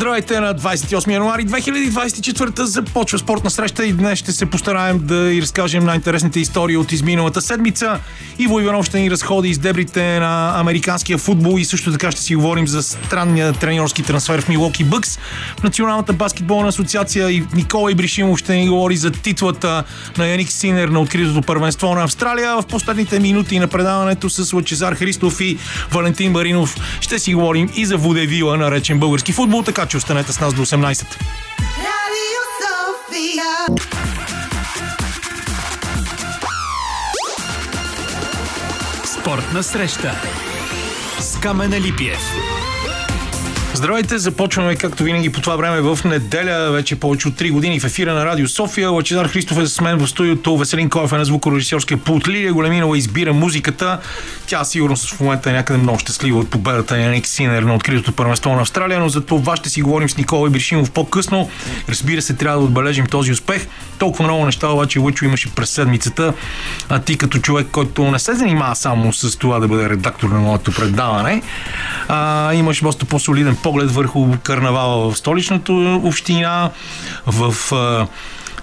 Здравейте на 28 януари 2024 започва спортна среща и днес ще се постараем да и разкажем най-интересните истории от изминалата седмица. Иво Иванов ще ни разходи из дебрите на американския футбол и също така ще си говорим за странния треньорски трансфер в Милоки Бъкс. Националната баскетболна асоциация и Никола Ибришимов ще ни говори за титлата на Яник Синер на откритото първенство на Австралия. В последните минути на предаването с Лачезар Христов и Валентин Маринов ще си говорим и за Водевила, наречен български футбол, така че останете с нас до 18. Спортна среща с Камена Липиев. Здравейте, започваме както винаги по това време в неделя, вече повече от 3 години в ефира на Радио София. Лачезар Христов е с мен в студиото, Веселин Коев е на звукорежисьорския пулт, Лилия Големинова избира музиката. Тя сигурно в момента е някъде много щастлива от победата на Ник Синер на откритото първенство на Австралия, но за това ще си говорим с Никола Биршимов по-късно. Разбира се, трябва да отбележим този успех. Толкова много неща обаче Лъчо имаше през седмицата. А ти като човек, който не се занимава само с това да бъде редактор на моето предаване, а, имаш доста по-солиден поглед върху карнавала в столичната община, в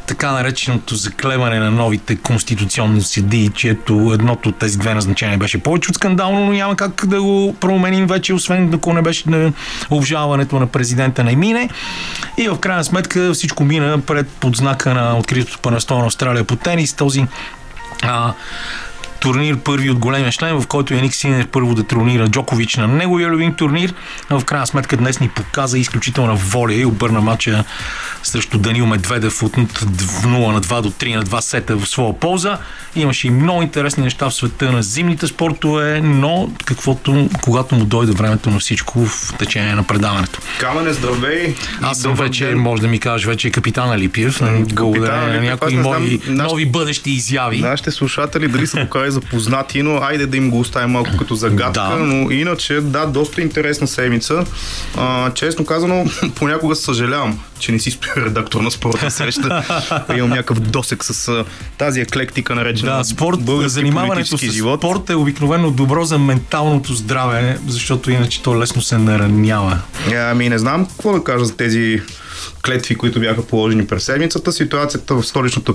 така нареченото заклеване на новите конституционни съди, чието едното от тези две назначения беше повече от скандално, но няма как да го променим вече, освен ако не беше на обжалването на президента на мине. И в крайна сметка всичко мина пред под знака на откритото първенство на Австралия по тенис. Този а, турнир първи от големия член, в който Яник Синер първо да тренира Джокович на неговия любим турнир. В крайна сметка днес ни показа изключителна воля и обърна матча срещу Данил Медведев от 0 на 2 до 3 на 2 сета в своя полза. Имаше и много интересни неща в света на зимните спортове, но каквото, когато му дойде времето на всичко в течение на предаването. Камене, здравей! Аз съм вече, ден. може да ми кажеш, вече капитан Липиев. Благодаря на някои мои нови бъдещи изяви. Нашите слушатели дали са покали запознати, но айде да им го оставим малко като загадка. Да. Но иначе, да, доста интересна седмица. А, честно казано, понякога съжалявам, че не си стоя редактор на спортна среща. Имам някакъв досек с а, тази еклектика, наречена да, спорт, занимаването с живот. спорт е обикновено добро за менталното здраве, защото иначе то лесно се наранява. Ами не знам какво да кажа за тези клетви, които бяха положени през седмицата. Ситуацията в столичната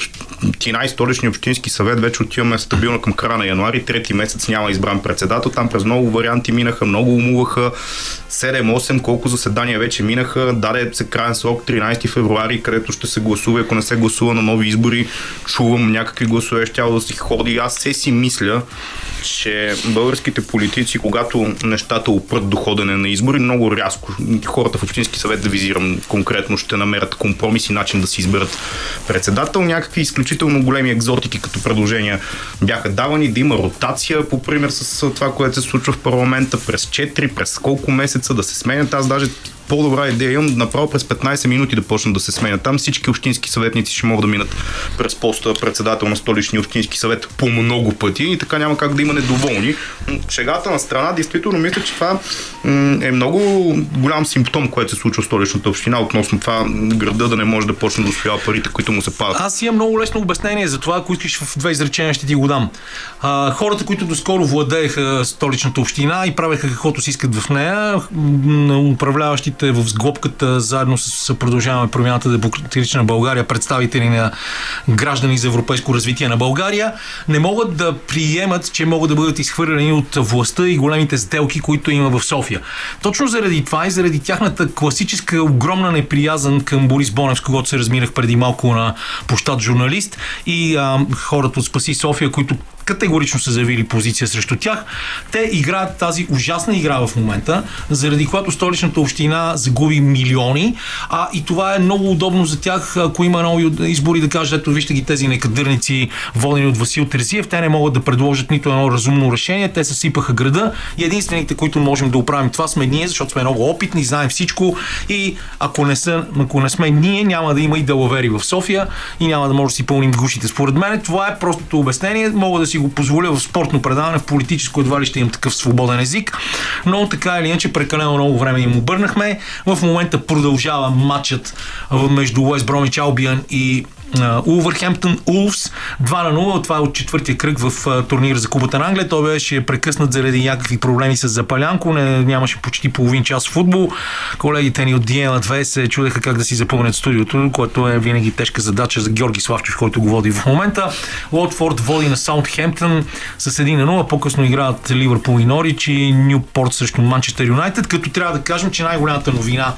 община и столичния общински съвет вече отиваме стабилно към края на януари. Трети месец няма избран председател. Там през много варианти минаха, много умуваха. 7-8, колко заседания вече минаха. Даде се крайен срок 13 февруари, където ще се гласува. Ако не се гласува на нови избори, чувам някакви гласове, ще да си ходи. Аз се си мисля, че българските политици, когато нещата опрат до ходене на избори, много рязко, хората в Общински съвет да визирам конкретно, ще намерят компромис и начин да си изберат председател. Някакви изключително големи екзотики като предложения бяха давани, да има ротация, по пример с това, което се случва в парламента през 4, през колко месеца да се сменят. Аз даже по-добра идея имам направо през 15 минути да почнат да се сменят. Там всички общински съветници ще могат да минат през поста председател на столичния общински съвет по много пъти и така няма как да има недоволни. Шегата на страна, действително мисля, че това е много голям симптом, което се случва в столичната община относно това града да не може да почне да освоява парите, които му се падат. Аз имам много лесно обяснение за това, ако искаш в две изречения ще ти го дам. А, хората, които доскоро владееха столичната община и правеха каквото си искат в нея, управляващите е в сглобката, заедно с продължаваме промяната демократична България, представители на граждани за европейско развитие на България, не могат да приемат, че могат да бъдат изхвърлени от властта и големите сделки, които има в София. Точно заради това и заради тяхната класическа огромна неприязан към Борис Бонев, с когото се разминах преди малко на площад журналист и а, хората от Спаси София, които категорично са заявили позиция срещу тях. Те играят тази ужасна игра в момента, заради която столичната община загуби милиони, а и това е много удобно за тях, ако има нови избори, да кажат, ето вижте ги тези некадърници, водени от Васил Терзиев, те не могат да предложат нито едно разумно решение, те съсипаха града и единствените, които можем да оправим това сме ние, защото сме много опитни, знаем всичко и ако не, са, ако не сме ние, няма да има и далавери в София и няма да може да си пълним гушите. Според мен това е простото обяснение. Мога да си го позволя в спортно предаване, в политическо едва ли ще имам такъв свободен език, но така или иначе прекалено много време им обърнахме. В момента продължава матчът между Уест Бромич Албиан и Улвърхемптън Улфс 2 на 0. Това е от четвъртия кръг в а, турнир за Кубата на Англия. Той беше прекъснат заради някакви проблеми с запалянко. Не, нямаше почти половин час футбол. Колегите ни от Диена 2 се чудеха как да си запълнят студиото, което е винаги тежка задача за Георги Славчев, който го води в момента. Лотфорд води на Саутхемптън с 1 на 0. По-късно играят Ливърпул и Норич и Нюпорт срещу Манчестър Юнайтед, като трябва да кажем, че най-голямата новина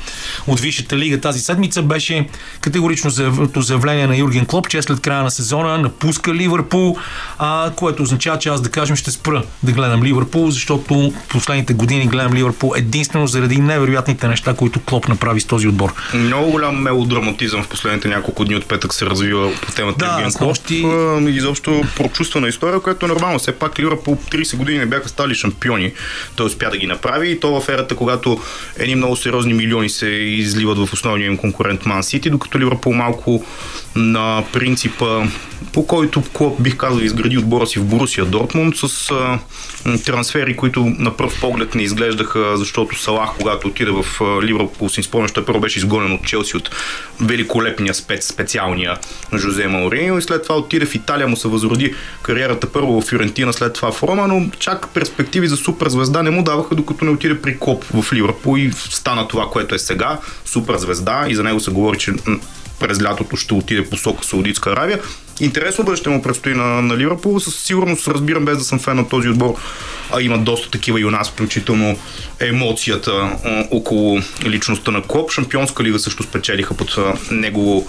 от Висшата лига тази седмица беше категорично заявление на Юрген Клоп, че след края на сезона напуска Ливърпул, а, което означава, че аз да кажем ще спра да гледам Ливърпул, защото последните години гледам Ливърпул единствено заради невероятните неща, които Клоп направи с този отбор. Много голям мелодраматизъм в последните няколко дни от петък се развива по темата Да, Юрген Клоп. нощи- Изобщо прочувствана история, която е нормално. Все пак Ливърпул 30 години не бяха стали шампиони. Той успя да ги направи и то в ерата, когато едни много сериозни милиони се изливат в основния им конкурент Ман Сити, докато Ливърпул малко на принципа, по който Клоп бих казал изгради отбора си в Борусия Дортмунд с а, трансфери, които на пръв поглед не изглеждаха, защото Салах, когато отиде в Ливърпул, си спомняш, той първо беше изгонен от Челси от великолепния спец, специалния Жозе Мауриньо и след това отиде в Италия, му се възроди кариерата първо в Фюрентина, след това в Рома, но чак перспективи за суперзвезда не му даваха, докато не отиде при Клоп в Ливърпул и стана това, което е сега, суперзвезда и за него се говори, че през лятото ще отиде посока Саудитска Аравия. Интересно бъдеще му предстои на, на Ливърпул. Със сигурност разбирам без да съм фен на този отбор, а има доста такива и у нас, включително емоцията около личността на Клоп. Шампионска лига също спечелиха под негово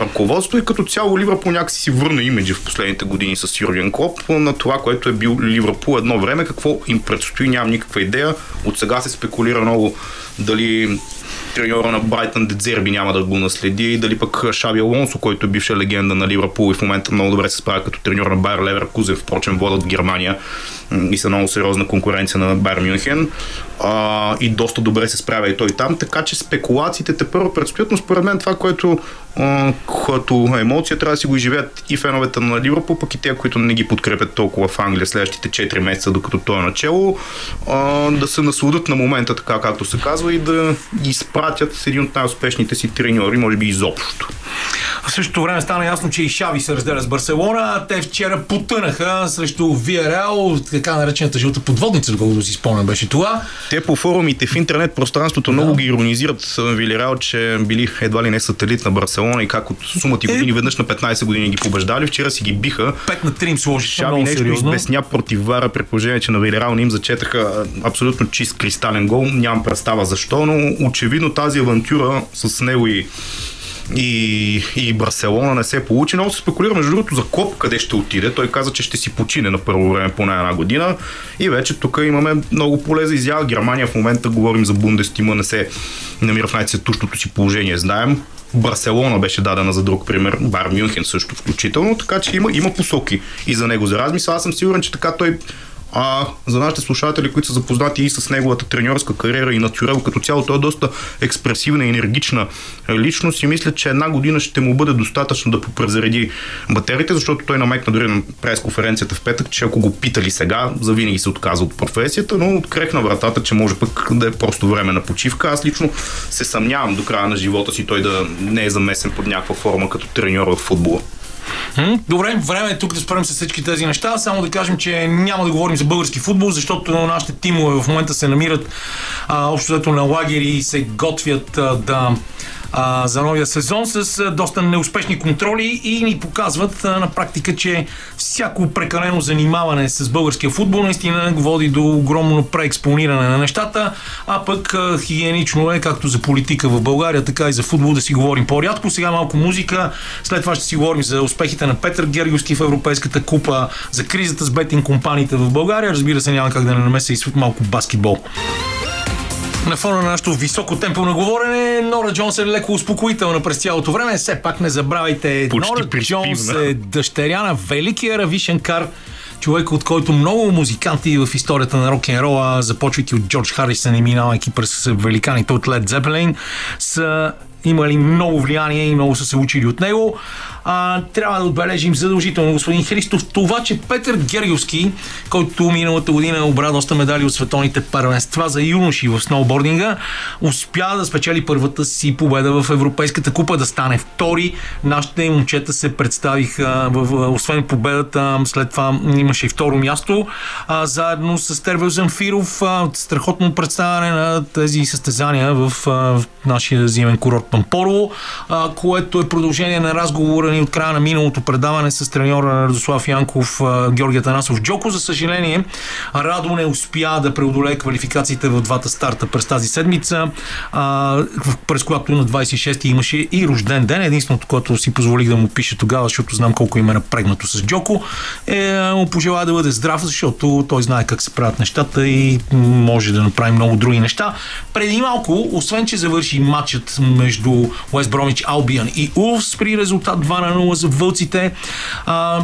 ръководство и като цяло Ливърпул някакси си върна имиджа в последните години с Юрген Клоп на това, което е бил Ливърпул едно време. Какво им предстои, нямам никаква идея. От сега се спекулира много дали треньора на Брайтън Дедзерби няма да го наследи, дали пък Шаби Алонсо, който е бивша легенда на Ливърпул и в момента много добре се справя като треньор на Байер Левер Кузен, впрочем водят Германия и са много сериозна конкуренция на Байер Мюнхен. А, и доста добре се справя и той там, така че спекулациите те първо предстоят, но според мен това, което като емоция трябва да си го изживеят и феновете на Ливърпул, пък и те, които не ги подкрепят толкова в Англия следващите 4 месеца, докато той е начало, а, да се насладат на момента, така както се казва, и да изпратят един от най-успешните си треньори, може би изобщо. В същото време стана ясно, че и Шави се разделя с Барселона. Те вчера потънаха срещу Виареал, така наречената жълта подводница, доколкото си спомням беше това. Те по форумите в интернет пространството много ги иронизират Вилирал, че били едва ли не сателит на Барселона и как от сумати години веднъж на 15 години ги побеждали. Вчера си ги биха. 5 на 3 им сложиха Шави нещо сериозно. избесня против Вара, при положение, че на Вилирал не им зачетаха абсолютно чист кристален гол. Нямам представа защо, но очевидно тази авантюра с него и и, и Барселона не се получи. Много се спекулира между другото за Клоп къде ще отиде. Той каза, че ще си почине на първо време поне една година. И вече тук имаме много поле за изява. Германия в момента говорим за Бундестима, не се намира в най-цветущото си положение, знаем. Барселона беше дадена за друг пример, Бар Мюнхен също включително, така че има, има посоки и за него за размисъл. Аз съм сигурен, че така той а за нашите слушатели, които са запознати и с неговата треньорска кариера и натюрел като цяло, той е доста експресивна и енергична личност и мисля, че една година ще му бъде достатъчно да попрезареди батериите, защото той намекна дори на пресконференцията в петък, че ако го питали сега, завинаги се отказва от професията, но открехна вратата, че може пък да е просто време на почивка. Аз лично се съмнявам до края на живота си той да не е замесен под някаква форма като треньор в футбола. Добре, време е тук да спрем с всички тези неща. Само да кажем, че няма да говорим за български футбол, защото нашите тимове в момента се намират а, общо на лагери и се готвят а, да а, за новия сезон с доста неуспешни контроли и ни показват а, на практика, че всяко прекалено занимаване с българския футбол наистина води до огромно преекспониране на нещата, а пък а, хигиенично е както за политика в България, така и за футбол да си говорим по-рядко. Сега малко музика, след това ще си говорим за успехите на Петър Герговски в Европейската купа, за кризата с бетинг компаниите в България. Разбира се, няма как да не намеся и малко баскетбол. На фона на нашото високо темпо на говорене, Нора Джонс е леко успокоителна през цялото време. Все пак не забравяйте, Почти Нора приспивна. Джонс е дъщеря на великия Равишен Кар, човек, от който много музиканти в историята на рок-н-рола, започвайки от Джордж Харисън и минавайки през великаните от Led Zeppelin, са имали много влияние и много са се учили от него. А, трябва да отбележим задължително господин Христов това, че Петър Гергиовски, който миналата година обра доста медали от световните първенства за юноши в сноубординга, успя да спечели първата си победа в Европейската купа, да стане втори. Нашите момчета се представиха, в, освен победата, след това имаше и второ място, а, заедно с Тервел Замфиров. Страхотно представяне на тези състезания в, в нашия зимен курорт Пампорово, а, което е продължение на разговора ни от края на миналото предаване с треньора на Радослав Янков Георгия Танасов Джоко. За съжаление, Радо не успя да преодолее квалификациите в двата старта през тази седмица, през която на 26-ти имаше и рожден ден. Единственото, което си позволих да му пише тогава, защото знам колко им е напрегнато с Джоко, е му пожелая да бъде здрав, защото той знае как се правят нещата и може да направи много други неща. Преди малко, освен че завърши матчът между Уест Бромич Албиан и Улфс при резултат 2 на 0 за вълците. А,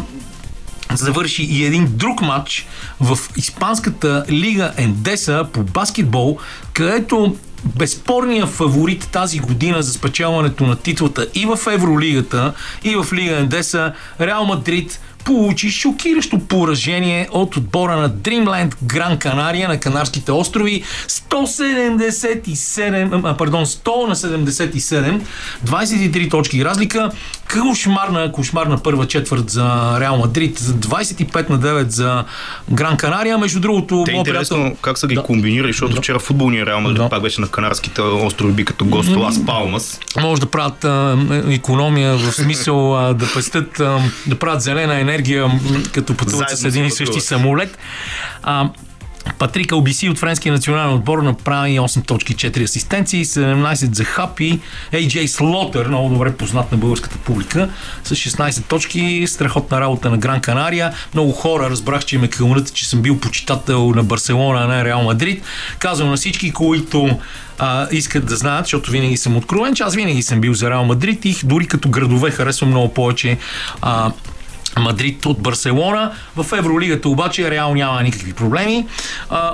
завърши и един друг матч в Испанската лига Ендеса по баскетбол, където безспорният фаворит тази година за спечелването на титлата и в Евролигата, и в Лига Ендеса, Реал Мадрид получи шокиращо поражение от отбора на Dreamland Гран Канария на Канарските острови 177, а, пардон, 100 на 77, 23 точки разлика. Кошмарна, кошмарна първа четвърт за Реал Мадрид, 25 на 9 за Гран Канария. Между другото, Те интересно приятел... как са ги да. комбинирали, защото да. вчера футболния Реал Мадрид да. пак беше на Канарските острови като гост Лас Палмас. Може да правят а, економия в смисъл а, да пестят, а, да правят зелена енергия, като пътуват с един и същи самолет. А, Патрик Албиси от френския национален отбор направи 8 точки, 4 асистенции, 17 за Хапи, AJ Слотър, много добре познат на българската публика, с 16 точки, страхотна работа на Гран Канария. Много хора разбрах, че ме кълнат, че съм бил почитател на Барселона, а не Реал Мадрид. Казвам на всички, които а, искат да знаят, защото винаги съм откровен, че аз винаги съм бил за Реал Мадрид и дори като градове харесвам много повече а, Мадрид от Барселона. В Евролигата обаче Реал няма никакви проблеми.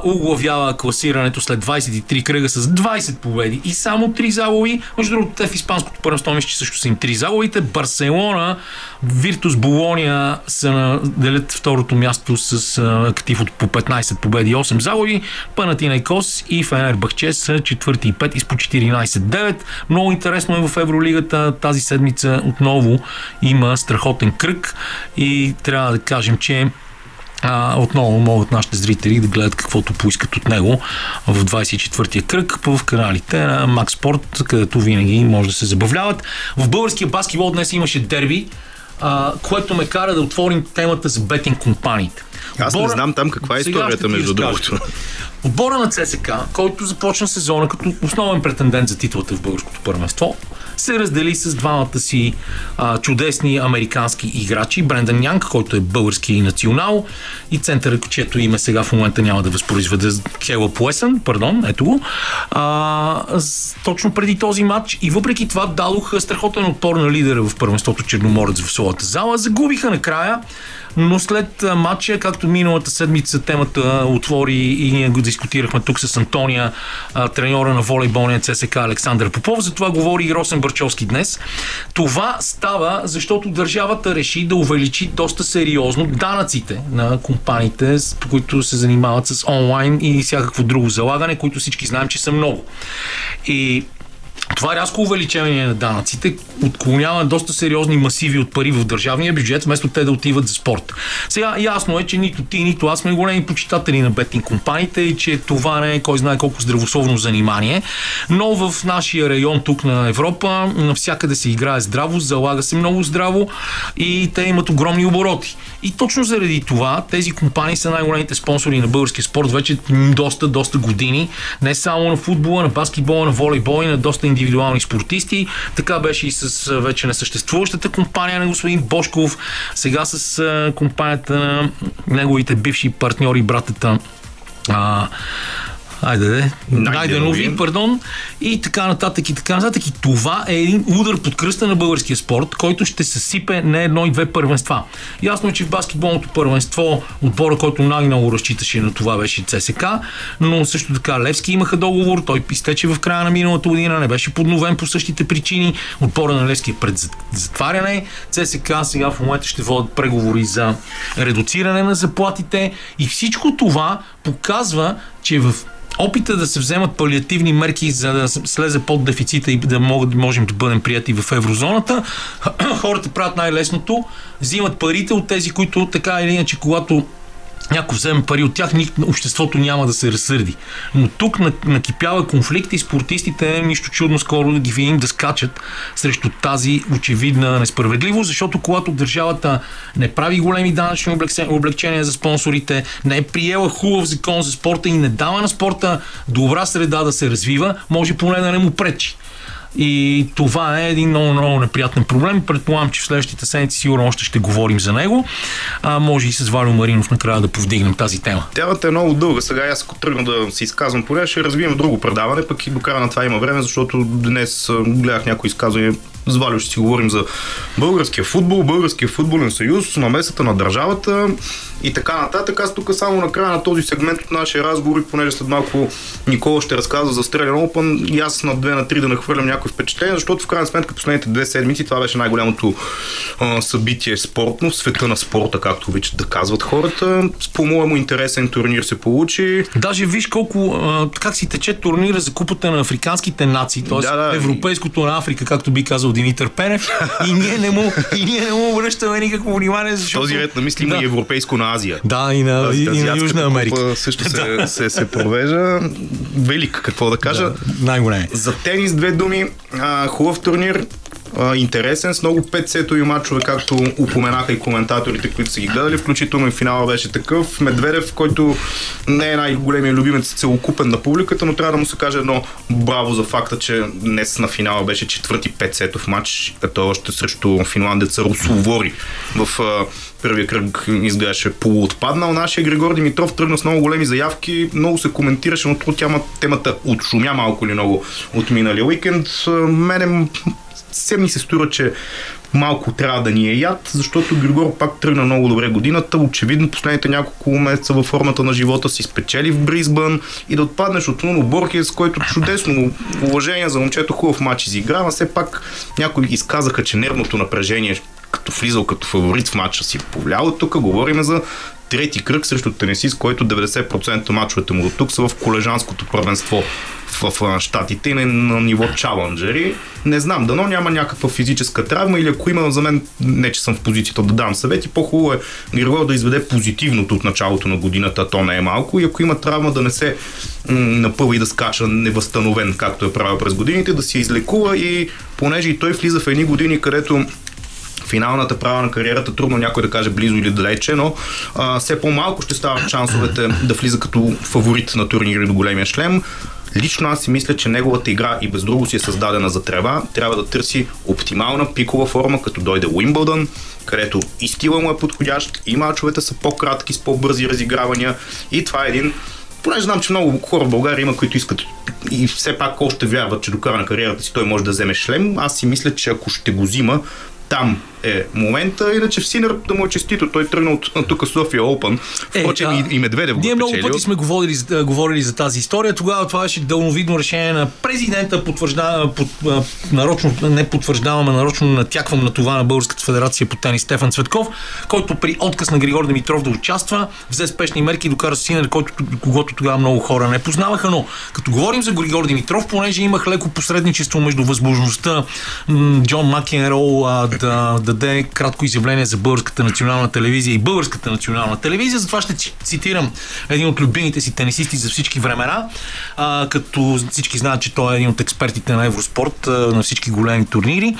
Оглавява класирането след 23 кръга с 20 победи и само 3 загуби. Между другото, те в Испанското първенство мисля, също са им 3 загубите. Барселона, Виртус Болония са на, делят второто място с а, актив от по 15 победи и 8 загуби. Панатинайкос и Фенер Бахче са четвърти и 5 и с по 14-9. Много интересно е в Евролигата тази седмица отново има страхотен кръг и трябва да кажем, че а, отново могат нашите зрители да гледат каквото поискат от него в 24-я кръг в каналите на Max Sport, където винаги може да се забавляват. В българския баскетбол днес имаше дерби, а, което ме кара да отворим темата за бетинг компаниите. Аз Отбора... не знам там каква е историята, между другото. Отбора на ЦСК, който започна сезона като основен претендент за титлата в българското първенство, се раздели с двамата си а, чудесни американски играчи. Брендан Янг, който е български национал и център, чието име сега в момента няма да възпроизведе Кела Пуесън, пардон, ето го. А, точно преди този матч и въпреки това дадоха страхотен отпор на лидера в първенството Черноморец в своята зала. Загубиха накрая но след матча, както миналата седмица темата отвори и ние го дискутирахме тук с Антония, треньора на волейболния ЦСК Александър Попов, за това говори и Росен Бърчовски днес. Това става, защото държавата реши да увеличи доста сериозно данъците на компаниите, които се занимават с онлайн и всякакво друго залагане, които всички знаем, че са много. И това рязко увеличение на данъците отклонява доста сериозни масиви от пари в държавния бюджет, вместо те да отиват за спорт. Сега ясно е, че нито ти, нито аз сме големи почитатели на бетинг компаниите и че това не е кой знае колко здравословно занимание, но в нашия район тук на Европа навсякъде се играе здраво, залага се много здраво и те имат огромни обороти. И точно заради това тези компании са най-големите спонсори на българския спорт вече доста, доста години. Не само на футбола, на баскетбола, на волейбола и на доста индивидуални спортисти. Така беше и с вече несъществуващата компания на господин Бошков, сега с компанията на неговите бивши партньори, братата Айде, де. Найденови. Найденови, пардон, и така нататък и така нататък. И това е един удар под кръста на българския спорт, който ще се сипе не едно и две първенства. Ясно е, че в баскетболното първенство отбора, който най-много разчиташе на това беше ЦСК, но също така Левски имаха договор, той изтече в края на миналата година, не беше подновен по същите причини. Отбора на Левски е пред затваряне. ЦСК сега в момента ще водят преговори за редуциране на заплатите и всичко това показва, че в опита да се вземат палиативни мерки, за да слезе под дефицита и да могат, можем да бъдем прияти в еврозоната, хората правят най-лесното, взимат парите от тези, които така или иначе, когато някой вземе пари от тях, обществото няма да се разсърди. Но тук на- накипява конфликт и спортистите, нищо чудно скоро да ги видим да скачат срещу тази очевидна несправедливост, защото когато държавата не прави големи данъчни облегче- облегчения за спонсорите, не е приела хубав закон за спорта и не дава на спорта добра среда да се развива, може поне да не му пречи. И това е един много, много неприятен проблем. Предполагам, че в следващите седмици сигурно още ще говорим за него. А, може и с Валю Маринов накрая да повдигнем тази тема. Темата е много дълга. Сега аз ако тръгна да се изказвам по нея, ще развием друго предаване, пък и до края на това има време, защото днес гледах някои изказвания. С Валю ще си говорим за българския футбол, българския футболен съюз, намесата на държавата и така нататък. Аз тук само на края на този сегмент от нашия разговор, и понеже след малко Никола ще разказва за Стрелян Open, и аз на две на три да нахвърлям някои впечатления, защото в крайна сметка последните две седмици това беше най-голямото а, събитие спортно в света на спорта, както обичат да казват хората. С по-моему интересен турнир се получи. Даже виж колко, а, как си тече турнира за купата на африканските нации, т.е. Да, да. европейското на Африка, както би казал Димитър Пенев, и ние не му, и ние не му обръщаме никакво внимание, защото... Този ред на мисли има да. и европейско на Азия. Да, и на, и, и на Южна купа Америка. също се, се, се провежда. Велик, какво да кажа. Най-големи. За тенис две думи. А, хубав турнир. А, интересен, с много 5 сетови матчове, както упоменаха и коментаторите, които са ги гледали. Включително и финала беше такъв. Медведев, който не е най-големия любимец, целокупен на публиката, но трябва да му се каже едно браво за факта, че днес на финала беше четвърти 5 сетов матч, като още срещу финландеца Русовори в а, първия кръг изглеждаше полуотпаднал. Нашия Григор Димитров тръгна с много големи заявки, много се коментираше, но тяма, темата отшумя малко или много от миналия уикенд. Мене все ми се струва, че малко трябва да ни е яд, защото Григор пак тръгна много добре годината. Очевидно последните няколко месеца във формата на живота си спечели в Бризбън и да отпаднеш от Нуно Борхес, който чудесно уважение за момчето хубав матч изигра, но все пак някои изказаха, че нервното напрежение като влизал като фаворит в матча си повлияло. Тук говорим за трети кръг срещу тенисист, който 90% мачовете му до тук са в колежанското първенство в, щатите и на, ниво чаленджери. Не знам, дано няма някаква физическа травма или ако има за мен, не че съм в позицията да дам съвети, по-хубаво е Григор да изведе позитивното от началото на годината, то не е малко и ако има травма да не се напъва и да скача невъзстановен, както е правил през годините, да се излекува и понеже и той влиза в едни години, където финалната права на кариерата, трудно някой да каже близо или далече, но а, все по-малко ще стават шансовете да влиза като фаворит на турнири до големия шлем. Лично аз си мисля, че неговата игра и без друго си е създадена за трева. Трябва да търси оптимална пикова форма, като дойде Уимбълдън, където и стила му е подходящ, и мачовете са по-кратки, с по-бързи разигравания. И това е един понеже знам, че много хора в България има, които искат и все пак още вярват, че до края на кариерата си той може да вземе шлем. Аз си мисля, че ако ще го взима, там е момента. Иначе в Синер да му е честито. Той тръгна от тук София Open. Впрочем, а, и, и Медведев го Ние е много пъти сме говорили, за- говорили за тази история. Тогава това беше дълновидно решение на президента. Потвърждава, под, нарочно, не потвърждаваме, нарочно натяквам на това на Българската федерация по тенис Стефан Цветков, който при отказ на Григор Димитров да участва, взе спешни мерки и докара Синер, който, когото тогава много хора не познаваха. Но като говорим за Григор Димитров, понеже имах леко посредничество между възможността Джон Макенрол а, да даде кратко изявление за Българската национална телевизия и Българската национална телевизия. Затова ще ци- цитирам един от любимите си тенисисти за всички времена, а, като всички знаят, че той е един от експертите на Евроспорт, а, на всички големи турнири.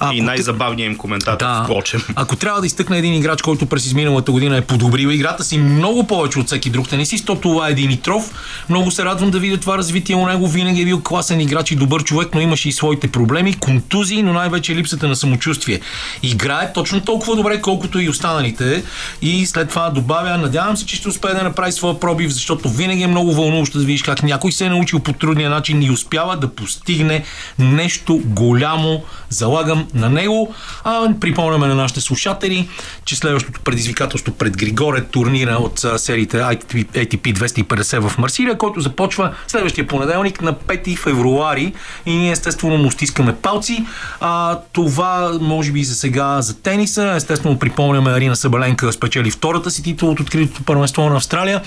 А, И най-забавният им коментатор, да. впрочем. Ако трябва да изтъкна един играч, който през изминалата година е подобрил играта си много повече от всеки друг тенисист, то това е Димитров. Много се радвам да видя това развитие у него. Винаги е бил класен играч и добър човек, но имаше и своите проблеми, контузии, но най-вече липсата на самочувствие. И играе точно толкова добре, колкото и останалите. И след това добавя, надявам се, че ще успее да направи своя пробив, защото винаги е много вълнуващо да видиш как някой се е научил по трудния начин и успява да постигне нещо голямо. Залагам на него. А припомняме на нашите слушатели, че следващото предизвикателство пред Григор е турнира от сериите ATP 250 в Марсилия, който започва следващия понеделник на 5 февруари и ние естествено му стискаме палци. А, това може би за сега за тениса. Естествено припомняме Арина Сабаленка спечели втората си титул от откритото първенство на Австралия,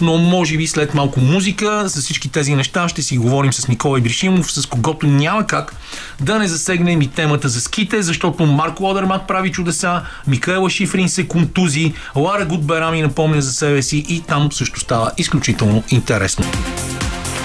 но може би след малко музика, с всички тези неща ще си говорим с Николай Бришимов, с когото няма как да не засегнем и темата за ските, защото Марко Лодермак прави чудеса, Микаела Шифрин се контузи, Лара Гудберами напомня за себе си и там също става изключително интересно.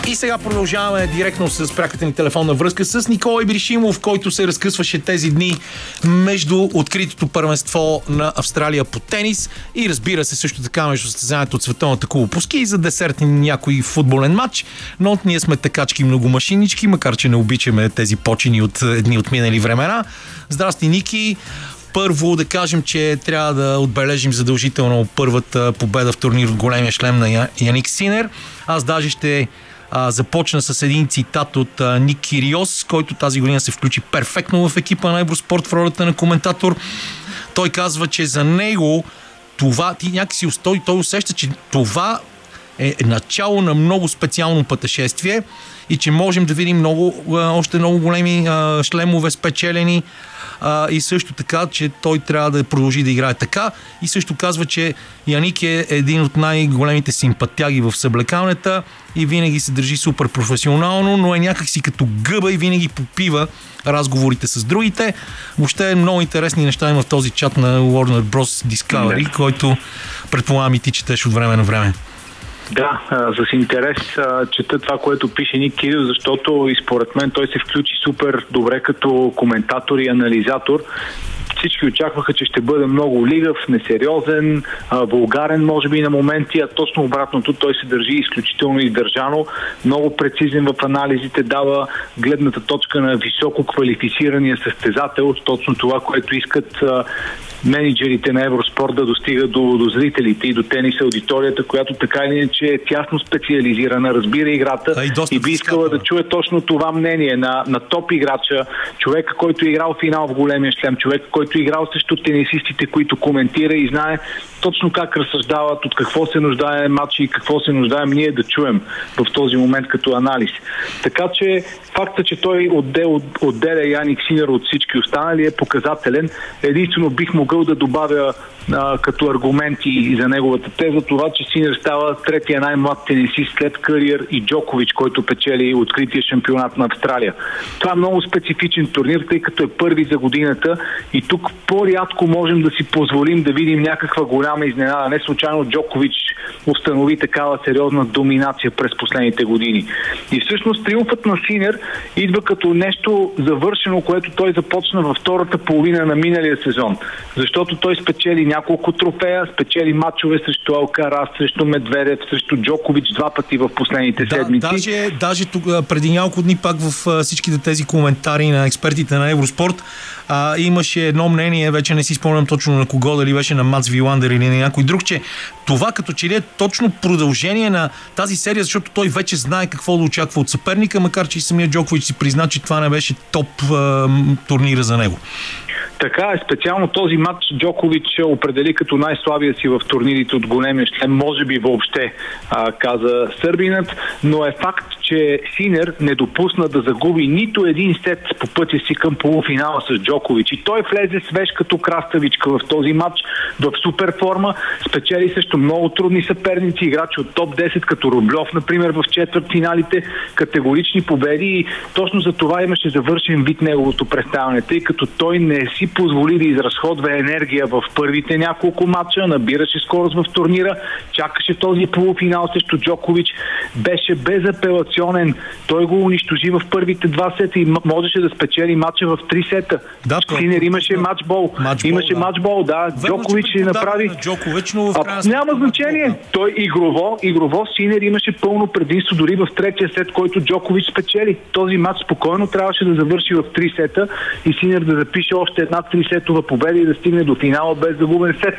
И сега продължаваме директно с пряката ни телефонна връзка с Николай Бришимов, който се разкъсваше тези дни между откритото първенство на Австралия по тенис и разбира се също така между състезанието от Световната куба по ски и за десерт някой футболен матч. Но ние сме такачки многомашинички, макар че не обичаме тези почини от едни от минали времена. Здрасти, Ники! Първо да кажем, че трябва да отбележим задължително първата победа в турнир от големия шлем на Яник Синер. Аз даже ще а, започна с един цитат от а, Ник Кириос, който тази година се включи перфектно в екипа на Евроспорт в ролята на коментатор. Той казва, че за него това, ти някакси той, той усеща, че това е начало на много специално пътешествие и че можем да видим много, още много големи а, шлемове спечелени а, и също така, че той трябва да продължи да играе така и също казва, че Яник е един от най-големите симпатяги в съблекалнята и винаги се държи супер професионално, но е някакси като гъба и винаги попива разговорите с другите. Въобще е много интересни неща има в този чат на Warner Bros. Discovery, yeah. който предполагам и ти четеш от време на време. Да, с интерес чета това, което пише Ник Кирил, защото и според мен той се включи супер добре като коментатор и анализатор всички очакваха, че ще бъде много лигав, несериозен, вулгарен, може би на моменти, а точно обратното той се държи изключително издържано, много прецизен в анализите, дава гледната точка на високо квалифицирания състезател, точно това, което искат менеджерите на Евроспорт да достигат до, до зрителите и до тенис аудиторията, която така или иначе е тясно специализирана, разбира играта а и, и би искала да чуе точно това мнение на, на топ играча, човека, който е играл финал в големия шлем, човека, който е играл срещу тенисистите, които коментира и знае точно как разсъждават, от какво се нуждае матч и какво се нуждаем ние да чуем в този момент като анализ. Така че факта, че той отдел, отделя Яник Синер от всички останали е показателен. Единствено бих могъл да добавя а, като аргументи за неговата теза това, че Синер става третия най-млад тенисист след Кариер и Джокович, който печели открития шампионат на Австралия. Това е много специфичен турнир, тъй като е първи за годината и тук по-рядко можем да си позволим да видим някаква голяма изненада. Не случайно Джокович установи такава сериозна доминация през последните години. И всъщност триумфът на Синер идва като нещо завършено, което той започна във втората половина на миналия сезон. Защото той спечели няколко трофея, спечели матчове срещу Алкарас, срещу Медведев, срещу Джокович два пъти в последните да, седмици. Даже, даже тук, преди няколко дни пак в всичките тези коментари на експертите на Евроспорт а, имаше едно мнение, вече не си спомням точно на кого, дали беше на Мац Виландер или на някой друг, че това като че ли е точно продължение на тази серия, защото той вече знае какво да очаква от съперника, макар че и самия Джокович си призна, че това не беше топ а, турнира за него. Така е, специално този матч Джокович определи като най-слабия си в турнирите от големия шлем, може би въобще, а, каза Сърбинът, но е факт, че Синер не допусна да загуби нито един сет по пътя си към полуфинала с Джокович. И той влезе свеж като краставичка в този матч, в супер форма, спечели също много трудни съперници, играчи от топ 10, като Рублев, например, в четвърт финалите, категорични победи и точно за това имаше завършен вид неговото представяне, тъй като той не си позволи да изразходва енергия в първите няколко матча, набираше скорост в турнира, чакаше този полуфинал срещу Джокович, беше безапелационно ситуационен. Той го унищожи в първите два сета и можеше да спечели матча в три сета. Да, Синер имаше матчбол. Матчбол, имаше да. матчбол, да. Верно, Джокович си направи. на Джокович, но в А, няма значение. матчбол, Той игрово, игрово Синер имаше пълно предимство дори в третия сет, който Джокович спечели. Този матч спокойно трябваше да завърши в три сета и Синер да запише още една трисетова победа и да стигне до финала без загубен сет.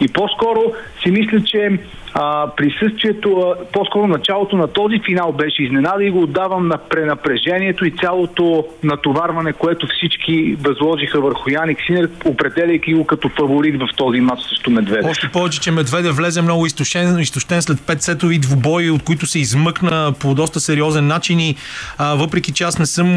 И по-скоро си мисля, че а, присъствието, а, по-скоро началото на този финал беше изненада и го отдавам на пренапрежението и цялото натоварване, което всички възложиха върху Яник Синер, определяйки го като фаворит в този матч срещу Медведев. Още повече, че Медведев влезе много изтощен, изтощен след 5 сетови двубои, от които се измъкна по доста сериозен начин и а, въпреки че аз не съм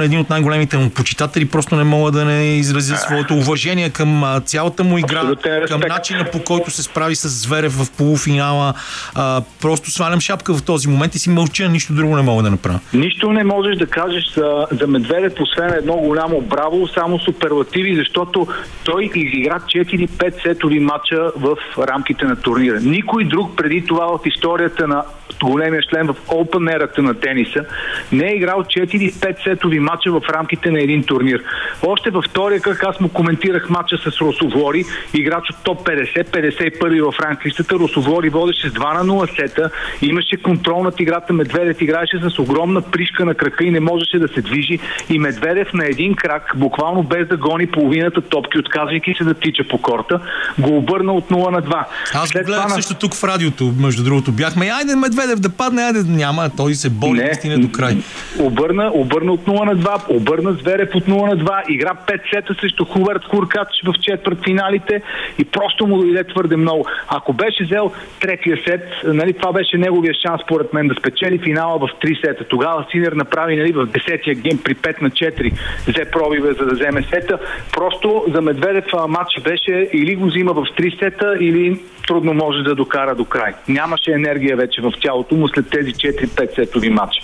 един от най-големите му почитатели, просто не мога да не изразя своето уважение към а, цялата му игра, към начина по който се справи с Зверев в полуфинала. А, просто свалям шапка в този момент и си мълча, нищо друго не мога да направя. Нищо не можеш да кажеш за, за Медведев, освен едно голямо браво, само суперлативи, защото той изигра 4-5 сетови матча в рамките на турнира. Никой друг преди това в историята на големия член в Open ерата на тениса не е играл 4-5 сетови матча в рамките на един турнир. Още във втория кръг аз му коментирах матча с Росовори, играч от топ 50, 51 в ранглистата. Росовори водеше с 2 на 0 сета, имаше контрол над играта, Медведев играеше с огромна пришка на крака и не можеше да се движи и Медведев на един крак, буквално без да гони половината топки, отказвайки се да тича по корта, го обърна от 0 на 2. Аз го гледах на- също тук в радиото, между другото. Бяхме, айде Медведев да падне, айде няма, той се бори наистина до край. Обърна, обърна от 0 на 2, обърна Зверев от 0 на 2, игра 5 сета срещу Хуберт Куркач в четвърт финалите и просто му дойде твърде много. Ако беше взел третия сет, нали, това беше неговия шанс, според мен, да спечели финала в 3 сета. Тогава Синер направи нали, в 10-я гейм при 5 на 4, взе пробиве за да вземе сета. Просто за Медведев матч беше или го взима в 3 сета, или трудно може да докара до край. Нямаше енергия вече в тялото му след тези 4-5 сетови матча.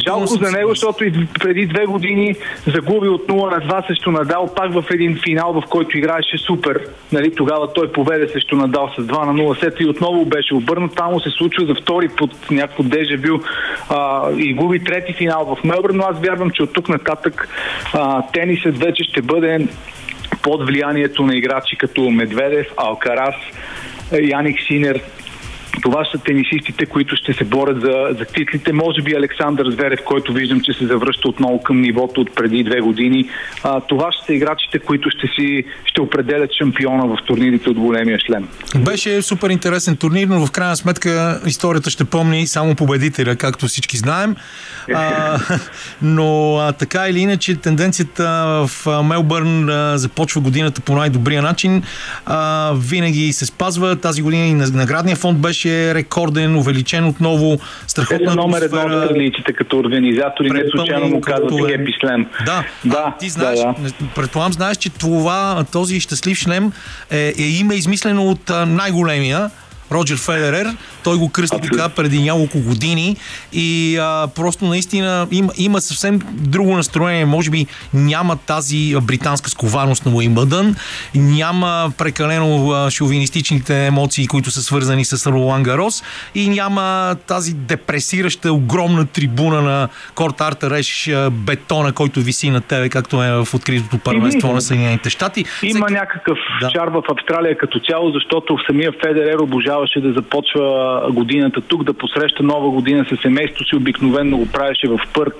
Жалко за него, защото и преди две години загуби от 0 на 2 срещу Надал, пак в един финал, в който играеше супер. Нали, тогава той поведе срещу Надал с 2 на 0 сета и отново беше обърнат. Там му се случва за втори под някакво дежавю а, и губи трети финал в Мелбърн, но аз вярвам, че от тук нататък а, тенисът вече ще бъде под влиянието на играчи като Медведев, Алкарас, Яник Синер, това са тенисистите, които ще се борят за, за титлите. Може би Александър Зверев, който виждам, че се завръща отново към нивото от преди две години. А, това ще са играчите, които ще си ще определят шампиона в турнирите от големия шлем. Беше супер интересен турнир, но в крайна сметка историята ще помни само победителя, както всички знаем. А, но а, така или иначе тенденцията в Мелбърн а, започва годината по най-добрия начин. А, винаги се спазва. Тази година и наградния фонд беше рекорден, увеличен отново. Те Страхотна са номер едно от английците като организатори, не случайно му казват е- Хепи Слем. Да, да, а, ти знаеш, да, не- предполагам знаеш, че това, този щастлив шлем е, е име измислено от най-големия Роджер Федерер. Той го кръсти така преди няколко години и а, просто наистина има, има съвсем друго настроение. Може би няма тази британска сковарност на Уимбълдън, няма прекалено а, шовинистичните емоции, които са свързани с Ролан Гарос и няма тази депресираща огромна трибуна на Корт Арта Реш а, бетона, който виси на тебе, както е в откритото първенство на Съединените щати. Има Всеки- някакъв Да. чар в Австралия като цяло, защото самия Федерер обожаваше да започва годината тук, да посреща нова година със семейството си. Обикновено го правеше в Пърт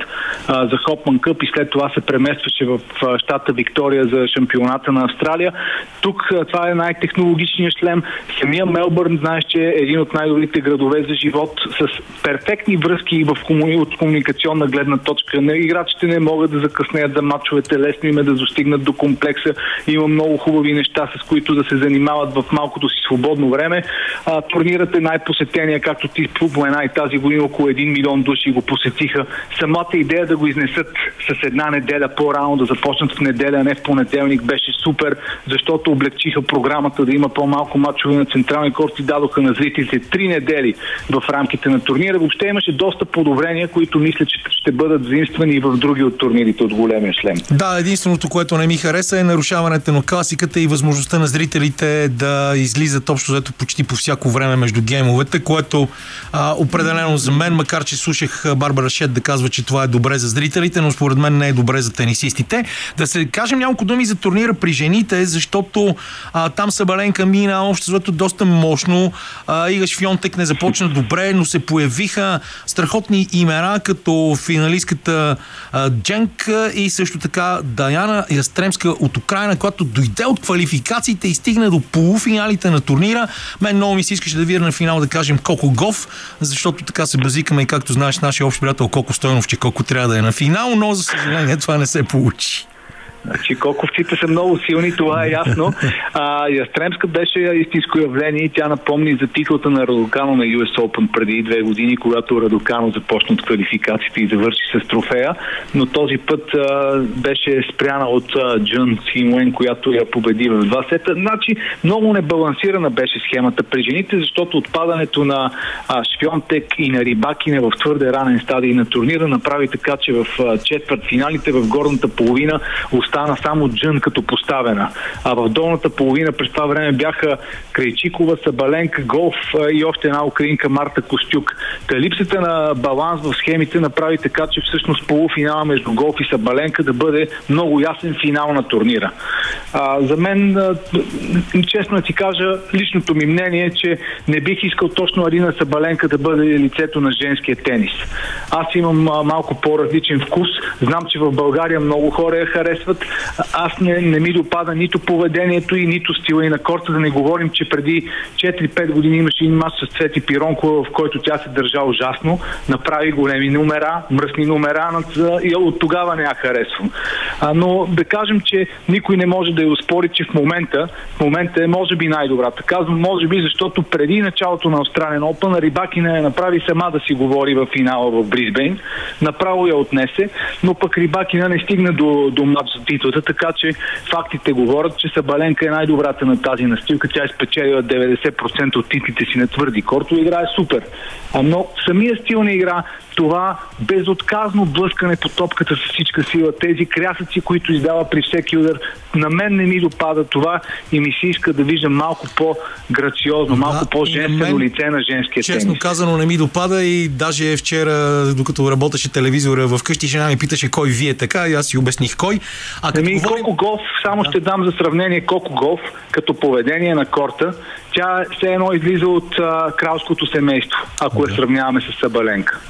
а, за Хопман Къп и след това се преместваше в а, щата Виктория за шампионата на Австралия. Тук а, това е най-технологичният шлем. Самия Мелбърн, знаеш, че е един от най-добрите градове за живот с перфектни връзки в комуни... от комуникационна гледна точка. Не, играчите не могат да закъснеят за матчовете, лесно им е да достигнат до комплекса. Има много хубави неща, с които да се занимават в малкото си свободно време. Турнирът е най-посетения, както ти спомена и тази година около 1 милион души го посетиха. Самата идея да го изнесат с една неделя по-рано, да започнат в неделя, а не в понеделник, беше супер, защото облегчиха програмата да има по-малко матчове на централни корт и дадоха на зрителите три недели в рамките на турнира. Въобще имаше доста подобрения, които мисля, че ще бъдат заимствани и в други от турнирите от големия шлем. Да, единственото, което не ми хареса е нарушаването на класиката и възможността на зрителите да излизат общо взето почти по всяко всяко време между геймовете, което а, определено за мен, макар че слушах Барбара Шет да казва, че това е добре за зрителите, но според мен не е добре за тенисистите. Да се кажем няколко думи за турнира при жените, защото а, там Сабаленка мина общо зато доста мощно. А, Ига Швионтек не започна добре, но се появиха страхотни имена, като финалистката а, Дженк и също така Даяна Ястремска от Украина, която дойде от квалификациите и стигна до полуфиналите на турнира. Мен много ми се искаше да видя на финал да кажем Коко Гов, защото така се базикаме и както знаеш нашия общ приятел Коко Стойнов, че Коко трябва да е на финал, но за съжаление това не се получи. Значи коковците са много силни, това е ясно. А, Ястремска беше истинско явление и тя напомни за титлата на Радокано на US Open преди две години, когато Радокано започна от квалификациите и завърши с трофея, но този път а, беше спряна от а, Джун Синуен, която я победи в два сета. Значи много небалансирана беше схемата при жените, защото отпадането на а, Швионтек и на Рибакине в твърде ранен стадий на турнира направи така, че в четвърт финалите в горната половина остана само Джън като поставена. А в долната половина през това време бяха Крайчикова, Сабаленка, Голф и още една украинка Марта Костюк. Та липсата на баланс в схемите направи така, че всъщност полуфинала между Голф и Сабаленка да бъде много ясен финал на турнира. А, за мен, честно ти кажа, личното ми мнение е, че не бих искал точно Арина Сабаленка да бъде лицето на женския тенис. Аз имам малко по-различен вкус. Знам, че в България много хора я харесват. Аз не, не ми допада нито поведението и нито стила и на корта, да не говорим, че преди 4-5 години имаше един мач с Цвети Пиронкова, в който тя се държа ужасно, направи големи номера, мръсни номера, и от тогава не я харесвам. А, но да кажем, че никой не може да я успори, че в момента, в момента е може би най-добрата. Казвам може би, защото преди началото на Австралиан Open Рибаки не я направи сама да си говори в финала в Бризбейн. Направо я отнесе, но пък Рибакина не стигна до, до матч титлата, така че фактите говорят, че Сабаленка е най-добрата на тази настилка. Тя е спечелила 90% от титлите си на твърди корто. Играе супер. А, но самия стил на игра, това безотказно блъскане по топката с всичка сила, тези крясъци, които издава при всеки удар, на мен не ми допада това и ми се иска да виждам малко по-грациозно, малко да, по-женствено лице на женския честно тенис. казано не ми допада и даже вчера, докато работеше телевизора вкъщи, жена ми питаше кой вие така и аз си обясних кой. А като ами, говорим... Коко Голф, само да. ще дам за сравнение Коко Голф, като поведение на корта, тя все едно излиза от а, кралското семейство, ако да. я сравняваме с Сабаленка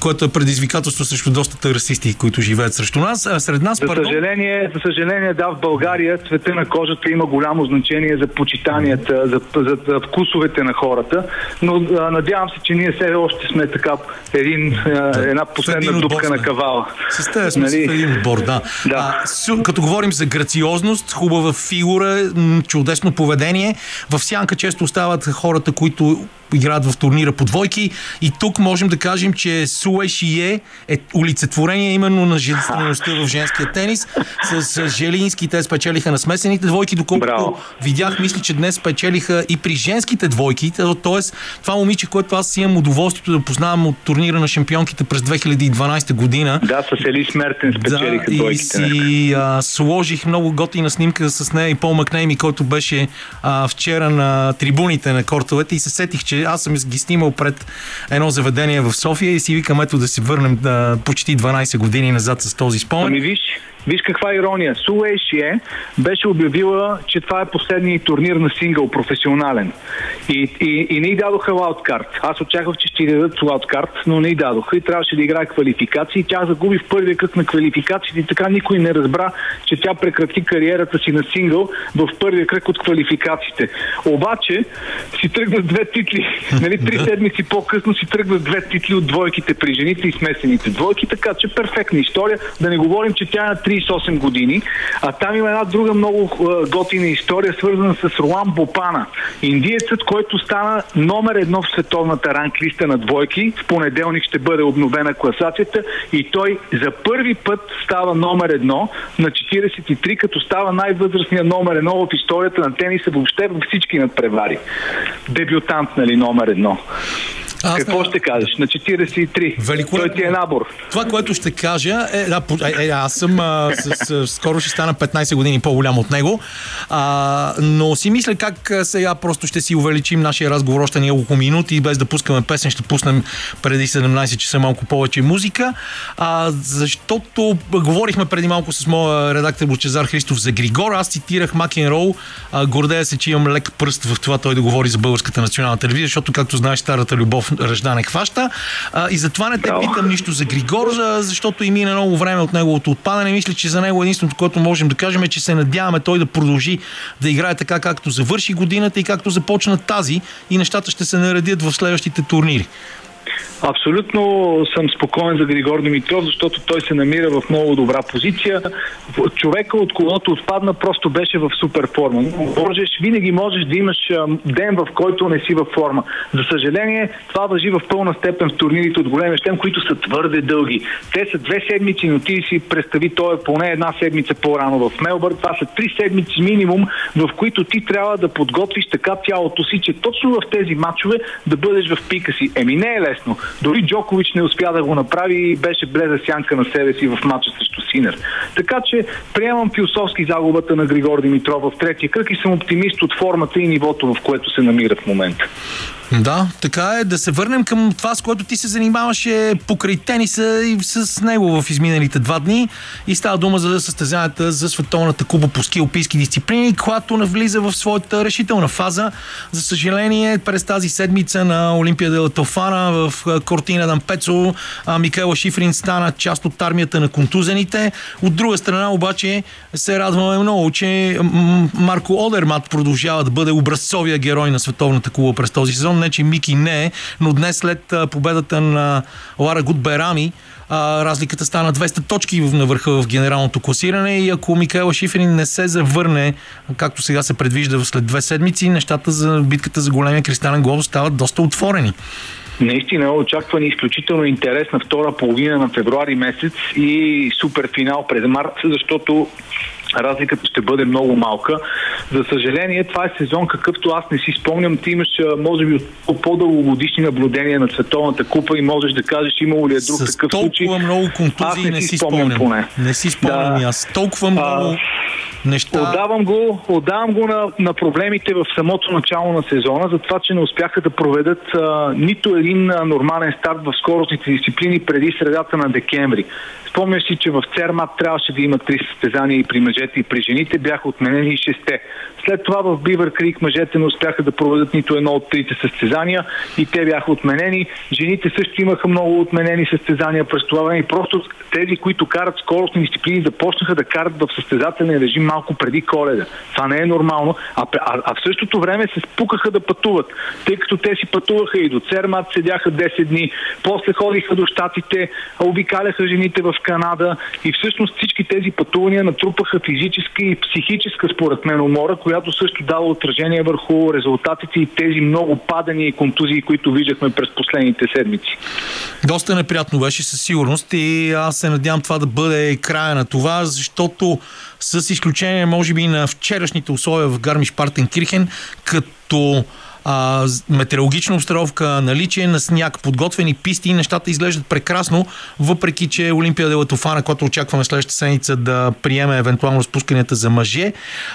което е предизвикателство срещу доста расисти, които живеят срещу нас. А сред нас, за, съжаление, за съжаление, да, в България цвета на кожата има голямо значение за почитанията, за, за, за вкусовете на хората, но а, надявам се, че ние все още сме така един, а, една последна дупка на кавала. С тези сме нали? един отбор, да. да. А, като говорим за грациозност, хубава фигура, чудесно поведение, в сянка често остават хората, които играят в турнира по двойки. И тук можем да кажем, че Суе Шие е олицетворение именно на женствеността в женския тенис. С Желински те спечелиха на смесените двойки, доколкото Браво. видях, мисля, че днес спечелиха и при женските двойки. Тоест, това момиче, което аз имам удоволствието да познавам от турнира на шампионките през 2012 година. Да, с Ели Смертен спечелиха да, двойките. И си а, сложих много готина снимка с нея и Пол Макнейми, който беше а, вчера на трибуните на кортовете и се сетих, че че аз съм ги снимал пред едно заведение в София и си викам ето да се върнем да, почти 12 години назад с този спомен. Ами виж, Виж каква ирония. Суейшие беше обявила, че това е последният турнир на сингъл, професионален. И, и, и не й дадоха лауткарт. Аз очаквах, че ще й дадат лауткарт, но не й дадоха и трябваше да играе квалификации. Тя загуби в първия кръг на квалификациите и така никой не разбра, че тя прекрати кариерата си на сингъл в първия кръг от квалификациите. Обаче си тръгват две титли. нали, три седмици по-късно си тръгват две титли от двойките при жените и смесените двойки, така че перфектна история. Да не говорим, че тя е на 38 години, а там има една друга много готина история, свързана с Ролан Бопана. Индиецът, който стана номер едно в световната ранглиста на двойки. В понеделник ще бъде обновена класацията и той за първи път става номер едно на 43, като става най-възрастният номер едно в историята на тениса въобще във всички надпревари. Дебютант, нали, номер едно. Аз Какво не- ще кажеш? На 43. Великолепно. Той ти е набор. Това, което ще кажа е, да, е, е, аз съм, а, с, с, скоро ще стана 15 години по-голям от него, а, но си мисля как сега просто ще си увеличим нашия разговор още няколко минути, без да пускаме песен, ще пуснем преди 17 часа малко повече музика, а, защото говорихме преди малко с моя редактор Лучезар Христов за Григор, аз цитирах Макен Роу, а, гордея се, че имам лек пръст в това той да говори за българската национална телевизия, защото, както знаеш, старата любов ръжда не хваща. А, и затова не те Браво. питам нищо за Григор, за- защото и мина много време от неговото отпадане. Мисля, че за него единственото, което можем да кажем е, че се надяваме той да продължи да играе така, както завърши годината и както започна тази и нещата ще се наредят в следващите турнири. Абсолютно съм спокоен за Григор Димитров, защото той се намира в много добра позиция. Човека, от когото отпадна, просто беше в супер форма. Можеш, винаги можеш да имаш ден, в който не си във форма. За съжаление, това въжи в пълна степен в турнирите от големия щем, които са твърде дълги. Те са две седмици, но ти си представи, той е поне една седмица по-рано в Мелбърн. Това са три седмици минимум, в които ти трябва да подготвиш така тялото си, че точно в тези матчове да бъдеш в пика си. Еми не е лесно. Дори Джокович не успя да го направи и беше бледа сянка на себе си в матча срещу Синер. Така че приемам философски загубата на Григор Димитров в третия кръг и съм оптимист от формата и нивото, в което се намира в момента. Да, така е. Да се върнем към това, с което ти се занимаваше покрай тениса и с него в изминалите два дни. И става дума за състезанията за Световната купа по ски алпийски дисциплини, която навлиза в своята решителна фаза. За съжаление, през тази седмица на Олимпия де Тофана в Кортина Дампецо Микела Шифрин стана част от армията на контузените. От друга страна обаче се радваме много, че Марко Одермат продължава да бъде образцовия герой на Световната куба през този сезон. Не, че Мики не е, но днес след победата на Лара Гудберами, а, разликата стана 200 точки на върха в генералното класиране и ако Микаела Шифрин не се завърне, както сега се предвижда след две седмици, нещата за битката за големия кристален глобус стават доста отворени. Наистина очаква ни изключително интересна втора половина на февруари месец и супер финал през март, защото разликата ще бъде много малка. За съжаление, това е сезон, какъвто аз не си спомням. Ти имаш, може би, от по-дългогодишни наблюдения на Световната купа и можеш да кажеш имало ли е друг С такъв толкова случай. много Аз контузии не, си спомням. поне. Не си спомням Да. и аз. Толкова много неща. Отдавам го, отдавам го на, на проблемите в самото начало на сезона, за това, че не успяха да проведат а, нито един а, нормален старт в скоростните дисциплини преди средата на декември. Спомняш си, че в Цермат трябваше да има три състезания и при мъжете и при жените, бяха отменени и шесте. След това в Бивър Крик мъжете не успяха да проведат нито едно от трите състезания и те бяха отменени. Жените също имаха много отменени състезания през това време и просто тези, които карат скоростни дисциплини, започнаха да карат в състезателен режим малко преди коледа. Това не е нормално, а, а, а в същото време се спукаха да пътуват, тъй като те си пътуваха и до Цермат, седяха 10 дни, после ходиха до Штатите, обикаляха жените в Канада и всъщност всички тези пътувания натрупаха физическа и психическа, според мен, умора, която също дава отражение върху резултатите и тези много падания и контузии, които виждахме през последните седмици. Доста неприятно беше със сигурност и аз се надявам това да бъде края на това, защото с изключение, може би, на вчерашните условия в Гармиш Партен Кирхен, като а, метеорологична обстановка, наличие на сняг, подготвени писти, нещата изглеждат прекрасно, въпреки че Олимпия де Латофана, която очакваме следващата седмица да приеме евентуално спусканията за мъже,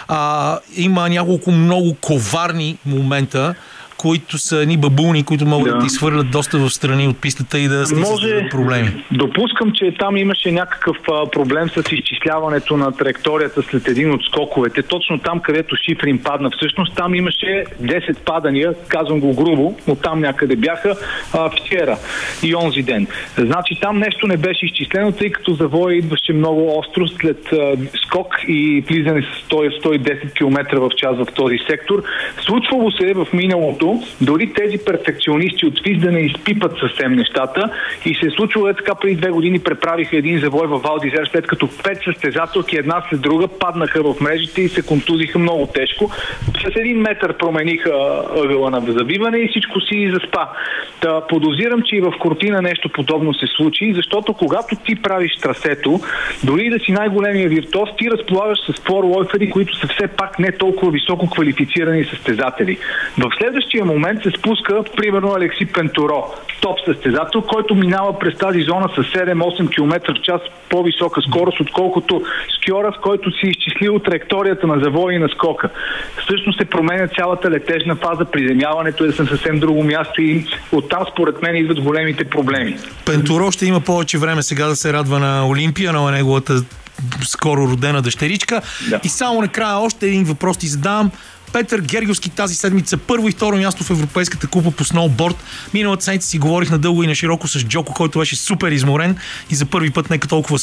а, има няколко много коварни момента, които са ни бабуни, които могат да, Да. да изхвърлят доста в страни от пистата и да създадат проблеми. допускам, че там имаше някакъв а, проблем с изчисляването на траекторията след един от скоковете. Точно там, където Шифрин падна. Всъщност там имаше 10 падания, казвам го грубо, но там някъде бяха а, вчера и онзи ден. Значи там нещо не беше изчислено, тъй като завоя идваше много остро след а, скок и влизане с 100-110 км в час в този сектор. Случвало се е в миналото, дори тези перфекционисти от ФИС да не изпипат съвсем нещата и се е случило е така преди две години преправиха един завой в Валдизер, след като пет състезателки една след друга паднаха в мрежите и се контузиха много тежко. С един метър промениха ъгъла на завиване и всичко си заспа. Та, подозирам, че и в Кортина нещо подобно се случи, защото когато ти правиш трасето, дори да си най-големия виртуоз, ти разполагаш с форлойфери, които са все пак не толкова високо квалифицирани състезатели. В следващия следващия момент се спуска, примерно, Алекси Пентуро, топ състезател, който минава през тази зона с 7-8 км в час по-висока скорост, отколкото скиора, в който си изчислил траекторията на завоя и на скока. Всъщност се променя цялата летежна фаза, приземяването е на съвсем друго място и оттам според мен идват големите проблеми. Пентуро ще има повече време сега да се радва на Олимпия, на неговата скоро родена дъщеричка. Да. И само накрая още един въпрос ти задавам. Петър Гергиовски тази седмица първо и второ място в Европейската купа по сноуборд. Миналата седмица си говорих надълго и на широко с Джоко, който беше супер изморен и за първи път нека толкова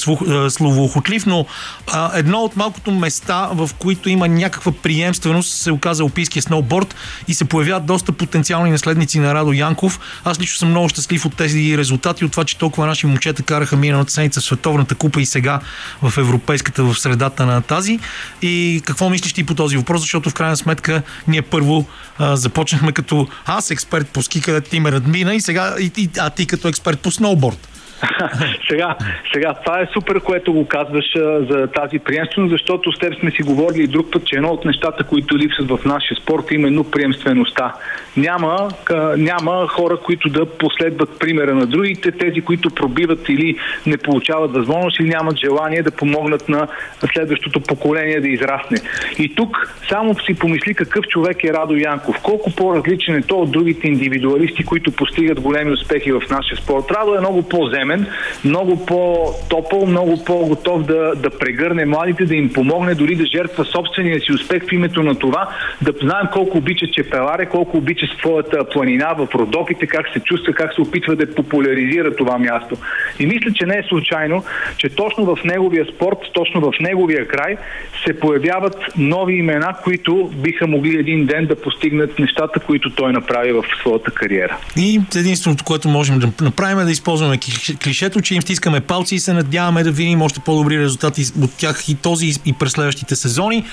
словоохотлив, но а, едно от малкото места, в които има някаква приемственост, се оказа Олимпийския сноуборд и се появяват доста потенциални наследници на Радо Янков. Аз лично съм много щастлив от тези резултати, от това, че толкова наши момчета караха миналата седмица в Световната купа и сега в Европейската в средата на тази. И какво мислиш ти по този въпрос, защото в крайна сметка сметка ние първо а, започнахме като аз експерт по ски, където ти ме радмина и сега, и, и, а ти като експерт по сноуборд. сега, сега, това е супер, което го казваш а, за тази приемственост, защото с теб сме си говорили и друг път, че едно от нещата, които липсват в нашия спорт е именно приемствеността. Няма, а, няма хора, които да последват примера на другите, тези, които пробиват или не получават възможност или нямат желание да помогнат на следващото поколение да израсне. И тук само си помисли какъв човек е Радо Янков. Колко по-различен е то от другите индивидуалисти, които постигат големи успехи в нашия спорт. Радо е много по-земен съвремен, много по-топъл, много по-готов да, да прегърне младите, да им помогне дори да жертва собствения си успех в името на това, да знаем колко обича Чепеларе, колко обича своята планина в Родопите, как се чувства, как се опитва да популяризира това място. И мисля, че не е случайно, че точно в неговия спорт, точно в неговия край се появяват нови имена, които биха могли един ден да постигнат нещата, които той направи в своята кариера. И единственото, което можем да направим е да използваме клишето, че им стискаме палци и се надяваме да видим още по-добри резултати от тях и този и през следващите сезони.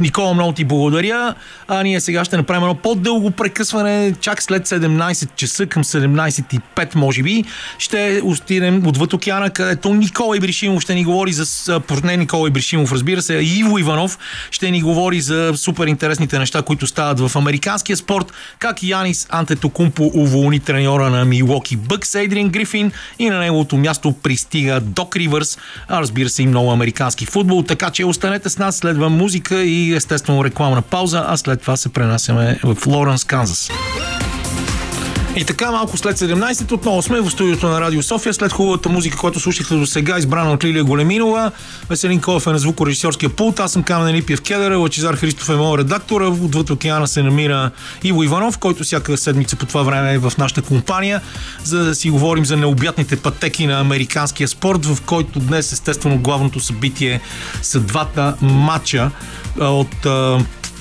Никола, много ти благодаря. А ние сега ще направим едно по-дълго прекъсване, чак след 17 часа към 17.05 може би. Ще отидем отвъд океана, където Никола Ибришимов ще ни говори за... Не Никола Ибришимов, разбира се, Иво Иванов ще ни говори за супер интересните неща, които стават в американския спорт, как Янис Антетокумпо уволни треньора на Милоки Бъкс, Ейдрин Грифин и на неговото място пристига Док Ривърс, а разбира се и много американски футбол, така че останете с нас, следва музика и естествено рекламна пауза, а след това се пренасяме в Лоренс, Канзас. И така, малко след 17 отново сме в студиото на Радио София, след хубавата музика, която слушахте до сега, избрана от Лилия Големинова. Веселин Колев е на звукорежисьорския пулт, аз съм Камен Липиев Кедър, Лачезар Христов е моят редактор, отвъд океана се намира Иво Иванов, който всяка седмица по това време е в нашата компания, за да си говорим за необятните пътеки на американския спорт, в който днес естествено главното събитие са двата матча от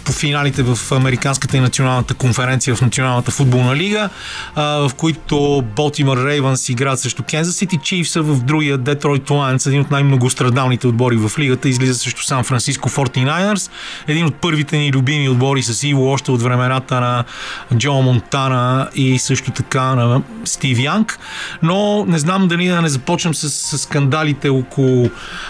по финалите в Американската и националната конференция в Националната футболна лига, в които Болтимър Рейвънс играят срещу Кензас Сити, Чифс в другия Детройт Лайнс, един от най-многострадалните отбори в лигата, излиза срещу Сан Франциско 49ers, един от първите ни любими отбори с Иво още от времената на Джо Монтана и също така на Стив Янг, но не знам дали да не започнем с, с скандалите около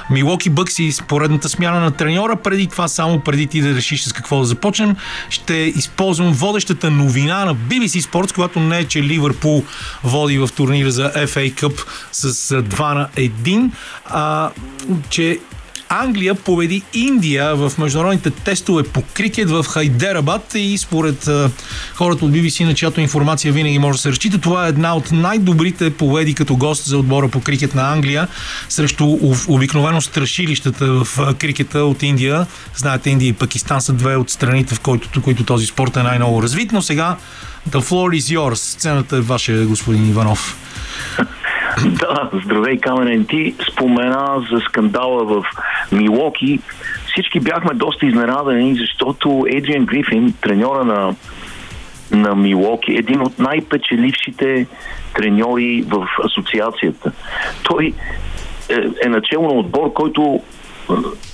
Милоки Бъкси и поредната смяна на треньора, преди това само преди ти да решиш с какво да започнем, ще използвам водещата новина на BBC Sports, която не е, че Ливърпул води в турнира за FA Cup с 2 на 1, а че Англия победи Индия в международните тестове по крикет в Хайдерабад и според хората от BBC, на чиято информация винаги може да се разчита, това е една от най-добрите победи като гост за отбора по крикет на Англия срещу обикновено страшилищата в крикета от Индия. Знаете, Индия и Пакистан са две от страните, в които, които този спорт е най-ново развит, но сега The floor is yours. Сцената е ваша, господин Иванов. Да, здравей, Каменен. Ти спомена за скандала в Милоки. Всички бяхме доста изненадани, защото Едриан Грифин, треньора на, на Милоки, е един от най-печелившите треньори в асоциацията. Той е, е начало на отбор, който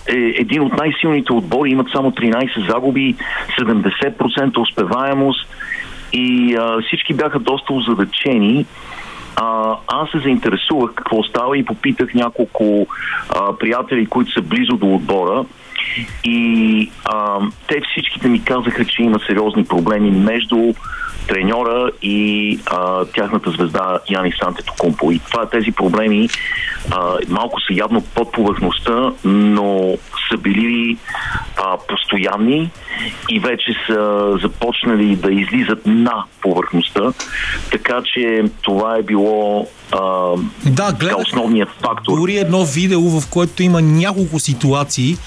е един от най-силните отбори, имат само 13 загуби, 70% успеваемост и а, всички бяха доста озадачени а, аз се заинтересувах какво става и попитах няколко а, приятели, които са близо до отбора. И а, те всичките ми казаха, че има сериозни проблеми между треньора и а, тяхната звезда Яни Сантето Кумпо. И това тези проблеми а, малко са явно под повърхността, но са били а, постоянни и вече са започнали да излизат на повърхността. Така че това е било а, Да, гледах основният фактор. дори едно видео, в което има няколко ситуации,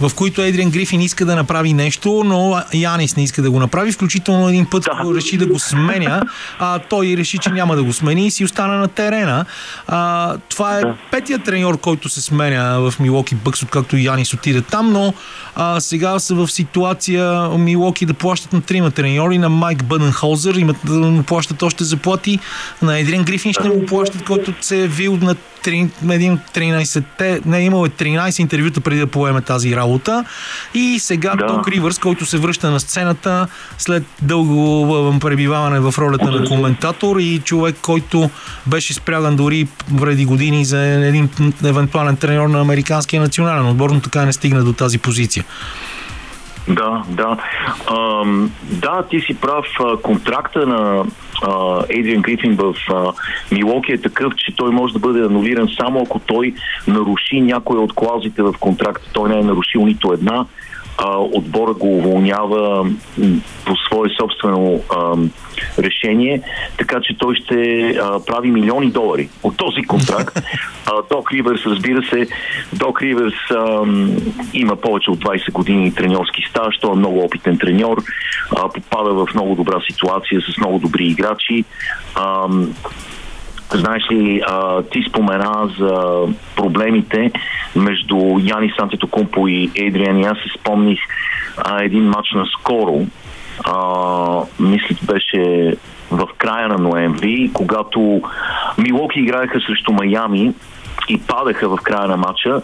в които Едриан Грифин иска да направи нещо, но Янис не иска да го направи. Включително един път Да. реши да го сменя, а той реши, че няма да го смени и си остана на терена. А, това е Да. петия треньор, който се сменя в Милоки Бъкс, откакто Янис отиде там, но а, сега са в ситуация Милоки да плащат на трима треньори, на Майк Бъденхолзер, имат да му плащат още заплати, на Едриан Грифин ще му плащат, който се е вил на три- на един от 13-те, не, имал е 13 интервюта преди да поеме тази работа. И сега Да. Док Ривърс, който се връща на сцената след дълго пребиваване в ролята на коментатор и човек, който беше спряган дори преди години за един евентуален треньор на американския национален отбор, но така не стигна до тази позиция. Да, да. Ам, да, ти си прав. А, Контракта на а, Ейдриан Грифин в а, Милоки е такъв, че той може да бъде анулиран само ако той наруши някоя от клаузите в контракта. Той не е нарушил нито една. А, отбора го уволнява по свое собствено ам, решение, така че той ще а, прави милиони долари от този контракт. А, Док Ривърс, разбира се, Док Ривърс ам, има повече от 20 години треньорски стаж, той е много опитен треньор, а, попада в много добра ситуация с много добри играчи. Ам, Знаеш ли, а, ти спомена за проблемите между Яни Сантето Кумпо и Ейдриан и аз се спомних а, един матч на скоро. А, мисля, беше в края на ноември, когато Милоки играеха срещу Майами и падаха в края на матча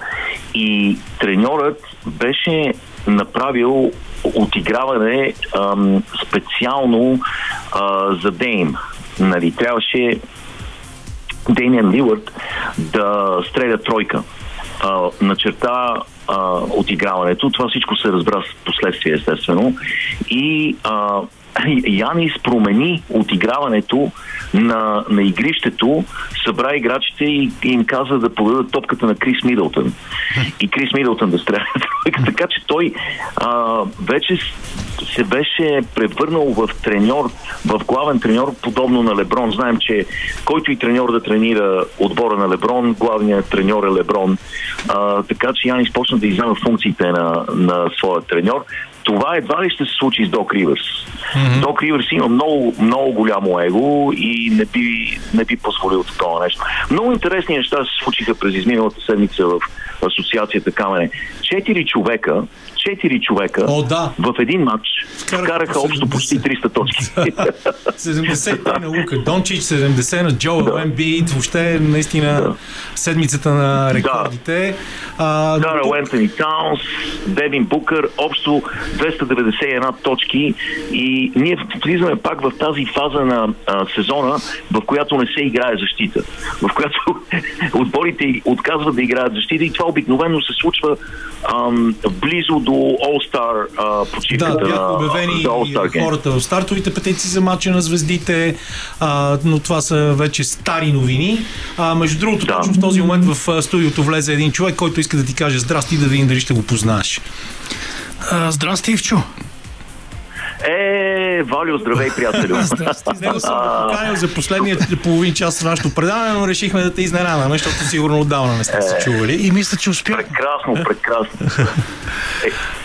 и треньорът беше направил отиграване ам, специално а, за Дейм. Нали, трябваше Дейниан Лилърд да стреля тройка а, на черта а, отиграването. Това всичко се разбра с последствие, естествено. И а, Янис промени отиграването на, на игрището, събра играчите и им каза да подадат топката на Крис Мидълтън. И Крис Мидълтън да стреля. Така че той а, вече се беше превърнал в треньор, в главен треньор, подобно на Леброн. Знаем, че който и треньор да тренира отбора на Леброн, главният треньор е Леброн. А, така че Янис почна да иззема функциите на, на своя треньор. Това едва ли ще се случи с Док Ривърс. Mm-hmm. Док Ривърс има много, много голямо его и не би, не би позволил такова нещо. Много интересни неща се случиха през изминалата седмица в асоциацията Камене. Четири човека, четири човека О, да. в един матч Вкараха общо почти 300 точки. 70 на Лука Дончич, 70 на Джоел Ембит, въобще наистина Да. седмицата на рекордите. А, Карл Ентони Таунс, Девин Букър, общо 291 точки и ние влизаме пак в тази фаза на а, сезона, в която не се играе защита, в която отборите отказват да играят защита и това обикновено се случва ам, близо до All-Star а, почивката Да, бяха обявени хората в стартовите петиции за матча на звездите, а, но това са вече стари новини. А, между другото, Да. точно в този момент в студиото влезе един човек, който иска да ти каже здрасти да видим дали ще го познаеш. А, здрасти, Ивчо. Е, Валио, здравей, приятелю. С него съм го поканил за последния половин час на нашото предаване, но решихме да те изненадаме, защото сигурно отдавна не сте се чували. И мисля, че успях. Прекрасно, прекрасно.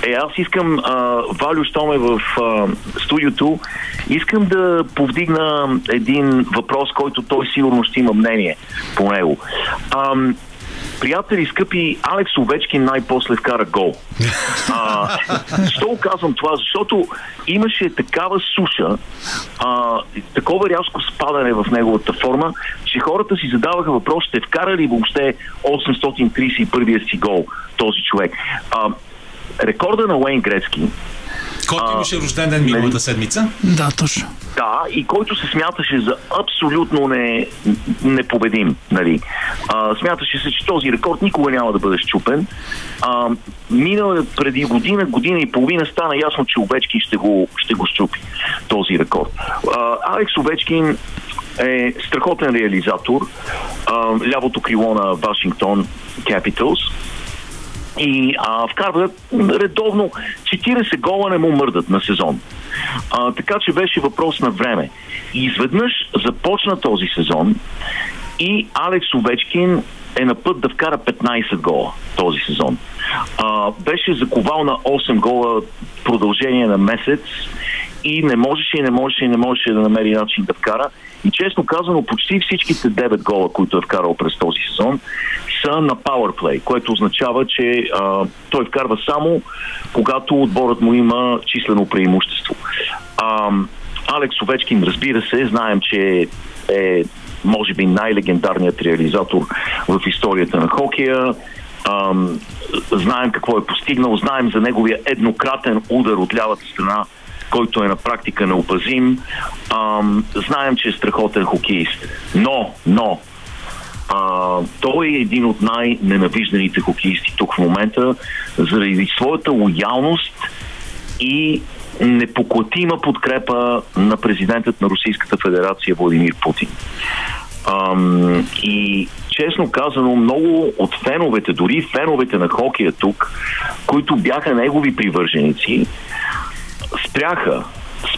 Е, е аз искам, а, Валю, щом е в а, студиото, искам да повдигна един въпрос, който той сигурно ще има мнение по него. Ам, приятели, скъпи, Алекс Овечкин най-после вкара гол. А, защо казвам това? Защото имаше такава суша, а, такова рязко спадане в неговата форма, че хората си задаваха въпрос, ще вкара ли въобще 831-я си гол този човек. А, рекорда на Уейн Грецки Който имаше рожден ден нали? миналата седмица. Да, точно. Да, и който се смяташе за абсолютно не, непобедим. Нали. А, смяташе се, че този рекорд никога няма да бъде щупен. А, мина преди година, година и половина стана ясно, че Овечкин ще го, ще го щупи този рекорд. А, Алекс Овечкин е страхотен реализатор. А, лявото крило на Вашингтон Capitals и а, вкарва редовно 40 гола не му мърдат на сезон. А, така че беше въпрос на време. И изведнъж започна този сезон и Алекс Овечкин е на път да вкара 15 гола този сезон. А, беше заковал на 8 гола продължение на месец и не можеше и не можеше и не можеше да намери начин да вкара. И честно казано, почти всичките 9 гола, които е вкарал през този сезон, са на powerplay, което означава, че а, той вкарва само когато отборът му има числено преимущество. А, Алекс Овечкин, разбира се, знаем, че е може би най-легендарният реализатор в историята на хокея. Ам, знаем какво е постигнал, знаем за неговия еднократен удар от лявата страна, който е на практика неопазим. Ам, знаем, че е страхотен хокеист. Но, но, а, той е един от най-ненавижданите хокеисти тук в момента заради своята лоялност и непоклатима подкрепа на президентът на Русийската федерация Владимир Путин. Ам, и честно казано, много от феновете, дори феновете на хокея тук, които бяха негови привърженици, спряха,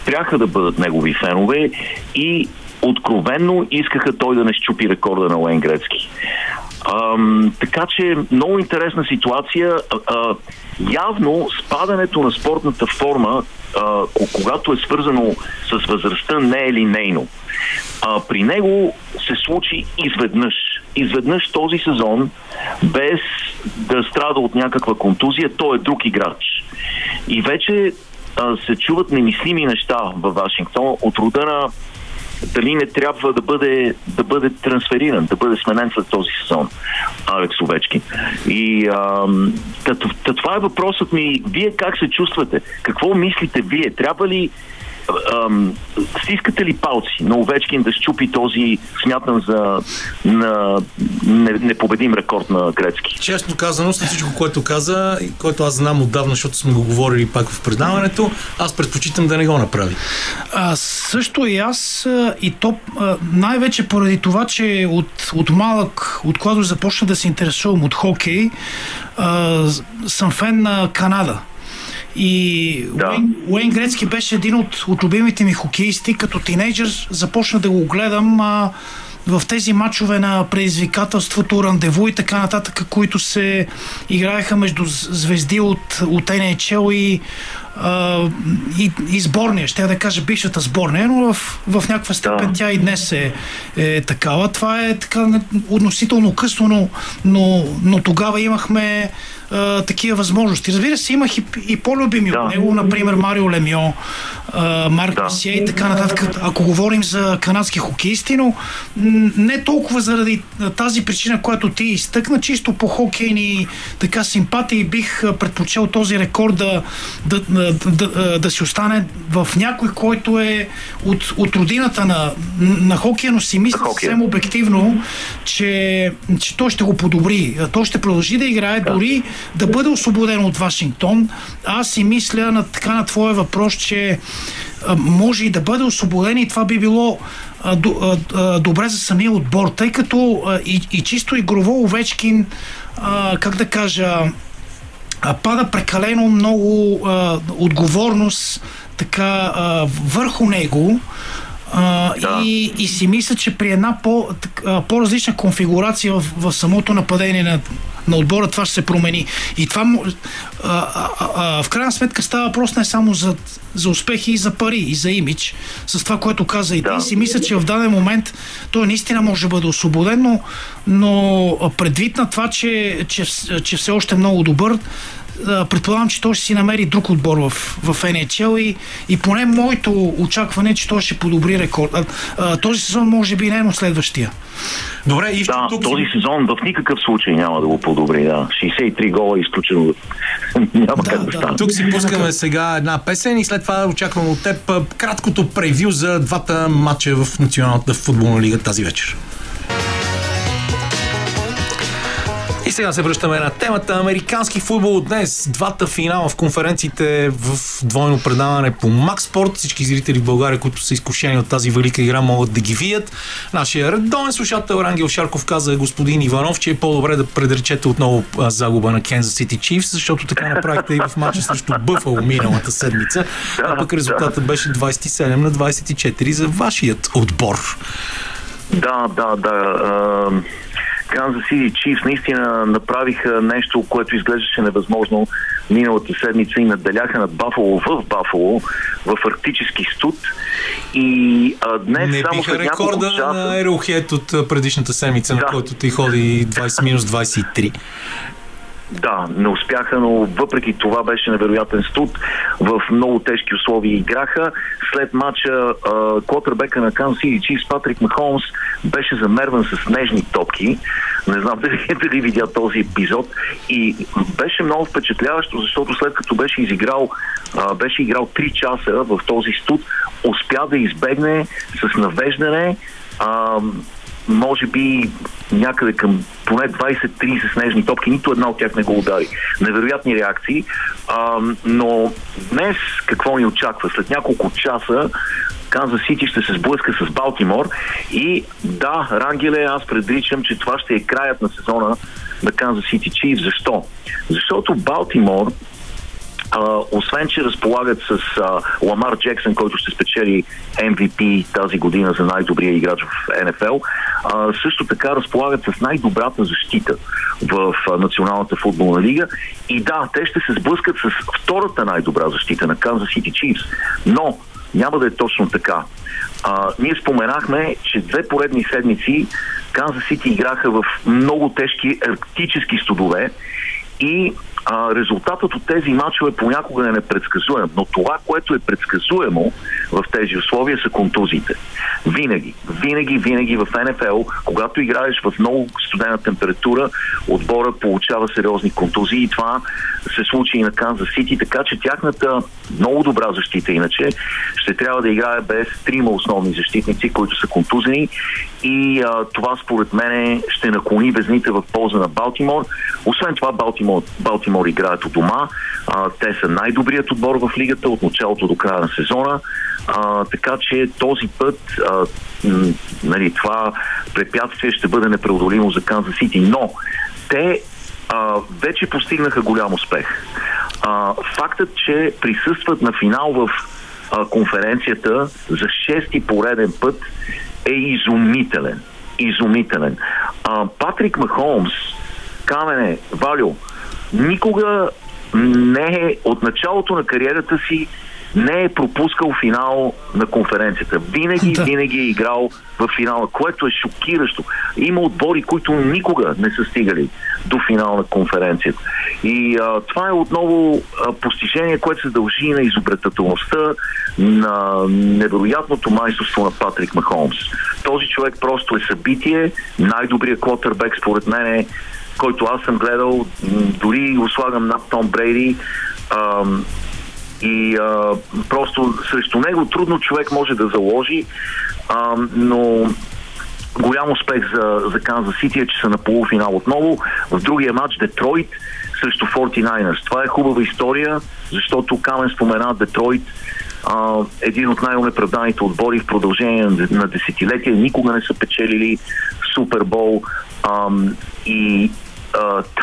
спряха да бъдат негови фенове и откровенно искаха той да не щупи рекорда на Уейн Грецки. Ам, така че много интересна ситуация. А, а, явно спадането на спортната форма, а, ко- когато е свързано с възрастта, не е линейно. А, при него се случи изведнъж. Изведнъж този сезон, без да страда от някаква контузия, той е друг играч. И вече а, се чуват немислими неща във Вашингтон от рода на дали не трябва да бъде, да бъде трансфериран, да бъде сменен след този сезон Алекс Овечкин. И та, това е въпросът ми. Вие как се чувствате? Какво мислите вие? Трябва ли ам, стискате ли палци на Овечкин да щупи този, смятам за на, не, непобедим рекорд на Грецки? Честно казано, след всичко, което каза, и което аз знам отдавна, защото сме го говорили пак в предаването, аз предпочитам да не го направи. А, също и аз, и то най-вече поради това, че от, от малък, от когато започна да се интересувам от хокей, а, съм фен на Канада. И Да. Уейн, Уейн Грецки беше един от, от любимите ми хокеисти. Като тинейджър започна да го гледам а, в тези матчове на предизвикателството, рандеву и така нататък, които се играеха между звезди от, от NHL и, а, и, и сборния, ще я да кажа бившата сборния, но в, в някаква степен Да. тя и днес е, е такава. Това е така относително късно, но, но, но тогава имахме а, такива възможности. Разбира се, имах и, и по-любими Да. от него, например Марио Лемьо, а, Марк Да. Месие и така нататък, ако говорим за канадски хокеисти, но не толкова заради тази причина, която ти изтъкна, чисто по хокейни така симпатии бих предпочел този рекорд да, да, да, да, да си остане в някой, който е от, от родината на, на хокея, но си мисля съвсем обективно, че, че той ще го подобри. Той ще продължи да играе, да. дори да бъде освободен от Вашингтон. Аз си мисля на така на твоя въпрос, че може и да бъде освободен и това би било добре за самия отбор, тъй като и, и чисто игрово Овечкин, как да кажа, пада прекалено много отговорност така върху него. А, Да. и, и си мисля, че при една по, по-различна конфигурация в, в самото нападение на, на отбора това ще се промени. И това а, а, а, в крайна сметка става въпрос не само за, за успехи и за пари, и за имидж. С това, което каза и ти, Да. си мисля, че в даден момент той наистина може да бъде освободен, но, но предвид на това, че, че, че все още е много добър, предполагам, че той ще си намери друг отбор в, в NHL и, и поне моето очакване е, че той ще подобри рекорд. А, а, този сезон може би не е, но следващия. Добре, и Да, тук този сезон в никакъв случай няма да го подобри. Да. 63 гола е изключено. няма Да, как да, да. стане. Тук си пускаме сега една песен и след това очаквам от теб краткото превю за двата матча в Националната футболна лига тази вечер. Сега се връщаме на темата Американски футбол днес. Двата финала в конференциите в двойно предаване по Макспорт. Всички зрители в България, които са изкушени от тази велика игра, могат да ги видят. Нашия редовен слушател Рангел Шарков каза господин Иванов, че е по-добре да предречете отново загуба на Кензас Сити Чифс, защото така направихте и в матча срещу Бъфало миналата седмица. А пък резултатът беше 27 на 24 за вашият отбор. Да, да, да. Канзас Сити Чифс наистина направиха нещо, което изглеждаше невъзможно миналата седмица и надделяха над Бафало в Бафало, в арктически студ. И а, днес Не само след рекорда часа... на Ерохет от предишната седмица, на Да. който ти ходи 20 минус 23. Да, не успяха, но въпреки това беше невероятен студ. В много тежки условия играха. След матча котърбека на Кан Сити Чифс Патрик Махомс беше замерван с нежни топки. Не знам дали, дали видя този епизод. И беше много впечатляващо, защото след като беше изиграл, а, беше играл 3 часа в този студ, успя да избегне с навеждане а, може би някъде към поне 20-30 снежни топки, нито една от тях не го удари. Невероятни реакции, а, но днес какво ни очаква? След няколко часа Канзас Сити ще се сблъска с Балтимор и да, Рангеле, аз предричам, че това ще е краят на сезона на Канзас Сити Чиф. Защо? Защото Балтимор освен, че разполагат с а, Ламар Джексън, който ще спечели MVP тази година за най-добрия играч в НФЛ, също така разполагат с най-добрата защита в а, Националната футболна лига. И да, те ще се сблъскат с втората най-добра защита на Канзас Сити Чифс. Но няма да е точно така. А, ние споменахме, че две поредни седмици Канзас Сити играха в много тежки арктически студове и а, резултатът от тези матчове понякога е непредсказуем. Но това, което е предсказуемо в тези условия са контузиите. Винаги, винаги, винаги в НФЛ, когато играеш в много студена температура, отбора получава сериозни контузии и това се случи и на Канзас Сити, така че тяхната много добра защита иначе ще трябва да играе без трима основни защитници, които са контузени и а, това според мен ще наклони везните в полза на Балтимор. Освен това Балтимор, Балтимор играят от дома, а, те са най-добрият отбор в лигата от началото до края на сезона, а, така че този път а, нали, това препятствие ще бъде непреодолимо за Канзас Сити, но те а, вече постигнаха голям успех. А, фактът, че присъстват на финал в а, конференцията за шести пореден път е изумителен. Изумителен. А, Патрик Махолмс, Камене, Валю, никога не е от началото на кариерата си не е пропускал финал на конференцията. Винаги, Да. винаги е играл в финала, което е шокиращо. Има отбори, които никога не са стигали до финал на конференцията. И а, това е отново а, постижение, което се дължи на изобретателността, на невероятното майсторство на Патрик Махомс. Този човек просто е събитие, най-добрият квотербек според мен е който аз съм гледал, дори го слагам над Том Брейди. Ам, и а, просто срещу него трудно човек може да заложи, а, но голям успех за, за Канзас Сити е, че са на полуфинал отново. В другия матч Детройт срещу 49ers. Това е хубава история, защото Камен спомена Детройт а, един от най-унеправданите отбори в продължение на, десетилетия. Никога не са печелили Супербол и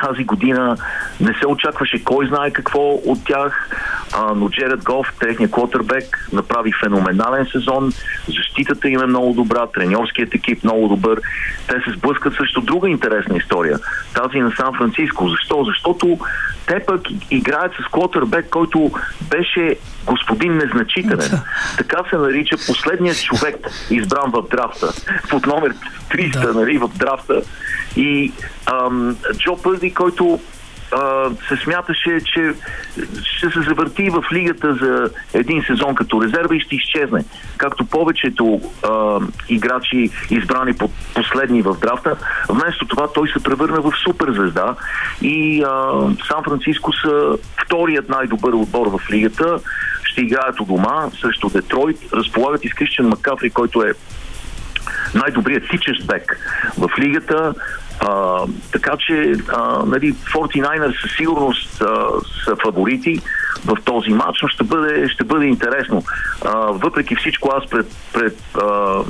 тази година не се очакваше кой знае какво от тях, а, но Джеред Гоф, техният квотербек, направи феноменален сезон. Защитата им е много добра, треньорският екип много добър. Те се сблъскат също друга интересна история. Тази на Сан Франциско. Защо? Защото те пък играят с квотербек, който беше господин незначителен. Така се нарича последният човек, избран в драфта. Под номер 300, Да. нали, в драфта. И ам, Джо Пърди, който се смяташе, че ще се завърти в лигата за един сезон като резерва и ще изчезне. Както повечето а, играчи, избрани по последни в драфта, вместо това той се превърна в суперзвезда и Сан Франциско са вторият най-добър отбор в лигата. Ще играят у дома срещу Детройт. Разполагат и с Крищен Макафри, който е най-добрият тичещ бек в лигата. А, така че а, нали, 49ers със сигурност а, са фаворити в този матч, но ще бъде, ще бъде интересно. А, въпреки всичко аз пред, пред, а,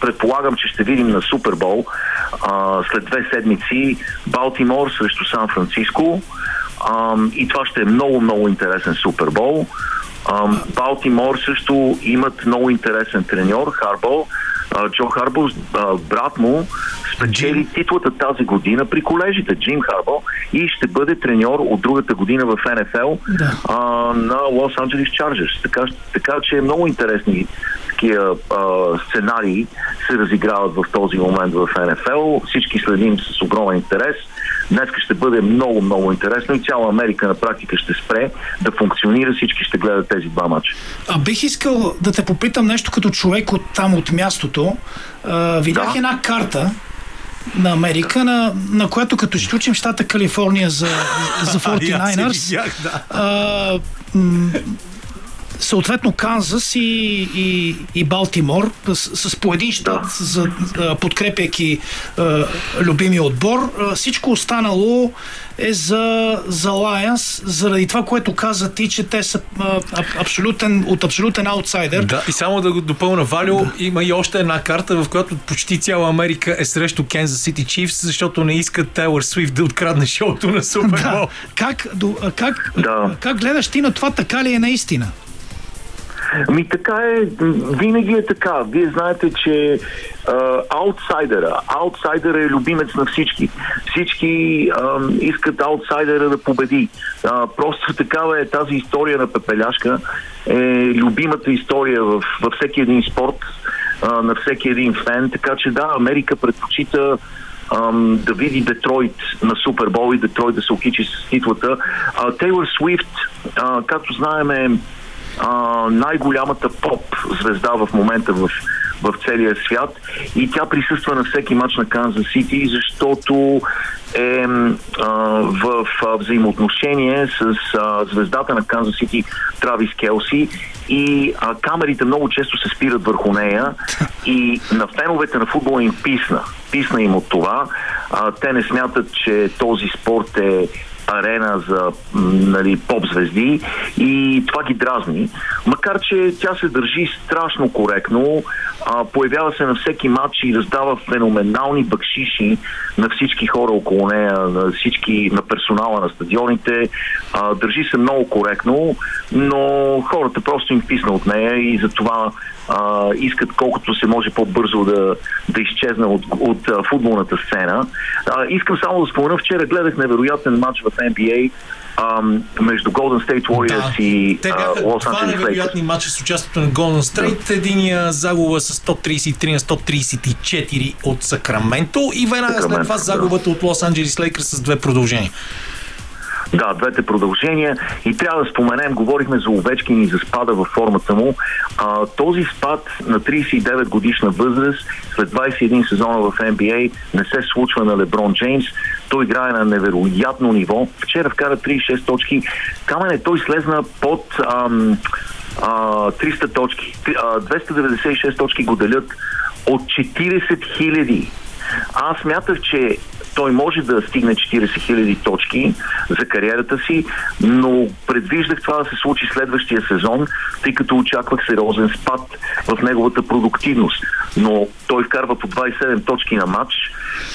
предполагам, че ще видим на Супербол а, след две седмици Балтимор срещу Сан Франциско а, и това ще е много, много интересен Супербол. Балтимор също имат много интересен треньор, Харбол. Джо Харбо, брат му, спечели титлата тази година при колежите, Джим Харбо, и ще бъде треньор от другата година в НФЛ да. а, на Лос Анджелес Чарджерс. Така, така че е много интересни такива сценарии се разиграват в този момент в НФЛ. Всички следим с огромен интерес. Днес ще бъде много, много интересно и цяла Америка на практика ще спре да функционира. Всички ще гледат тези два мача. А бих искал да те попитам нещо като човек от там, от мястото. А, видях да. една карта, на Америка, на, на която като изключим щата Калифорния за, за 49ers, а, съответно Канзас и, и, и Балтимор с, с по един щат, за, подкрепяйки а, любимия отбор. А, всичко останало е за, за Lions, заради това, което каза ти, че те са а, абсолютен, от абсолютен аутсайдер. Да, и само да го допълна, Валио, да. има и още една карта, в която почти цяла Америка е срещу Kansas City Chiefs, защото не искат Тейлор Свифт да открадне шоуто на Супербол. Да. Как, как, да. как гледаш ти на това, така ли е наистина? Ми така е, винаги е така. Вие знаете, че аутсайдера, аутсайдера е любимец на всички. Всички а, искат аутсайдера да победи. А, просто такава е тази история на Пепеляшка. Е любимата история в, във всеки един спорт, а, на всеки един фен. Така че да, Америка предпочита да види Детройт на Супербол и Детройт да се окичи с титлата. Тейлор Свифт, както знаем, е най-голямата поп звезда в момента в, в целия свят и тя присъства на всеки матч на Канзас Сити, защото е а, в, в взаимоотношение с а, звездата на Канзас Сити Травис Келси и а, камерите много често се спират върху нея и на феновете на футбола им писна. Писна им от това. А, те не смятат, че този спорт е арена за нали, поп-звезди и това ги дразни. Макар, че тя се държи страшно коректно, а, появява се на всеки матч и раздава феноменални бакшиши на всички хора около нея, на всички, на персонала на стадионите. А, държи се много коректно, но хората просто им писна от нея и затова а, искат колкото се може по-бързо да, да изчезна от, от а, футболната сцена. А, искам само да спомена, вчера гледах невероятен матч в NBA ам, между Golden State Warriors да. и бяха Los два невероятни матча с участието на Golden State. Да. Единия загуба с 133 на 134 от Сакраменто и веднага след това загубата от Лос Анджелис Лейкърс с две продължения. Да, двете продължения. И трябва да споменем, говорихме за Овечкин и за спада във формата му. А, този спад на 39 годишна възраст, след 21 сезона в NBA, не се случва на Леброн Джеймс. Той играе на невероятно ниво. Вчера вкара 36 точки. Камене той слезна под ам, а, 300 точки. 296 точки го делят от 40 хиляди. Аз мятах, че той може да стигне 40 000 точки за кариерата си, но предвиждах това да се случи следващия сезон, тъй като очаквах сериозен спад в неговата продуктивност. Но той вкарва по 27 точки на матч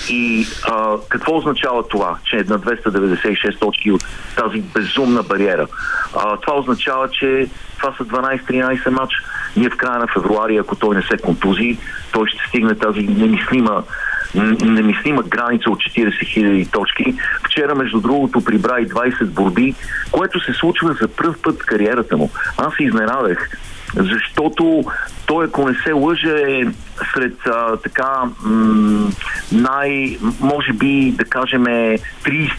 и а, какво означава това, че е на 296 точки от тази безумна бариера? А, това означава, че това са 12-13 матч. Ние в края на февруари, ако той не се контузи, той ще стигне тази немислима немислима граница от 40 000 точки. Вчера, между другото, прибра и 20 борби, което се случва за първ път в кариерата му. Аз се изненадах, защото той, ако не се лъже, е сред а, така м- най, може би, да кажем, 30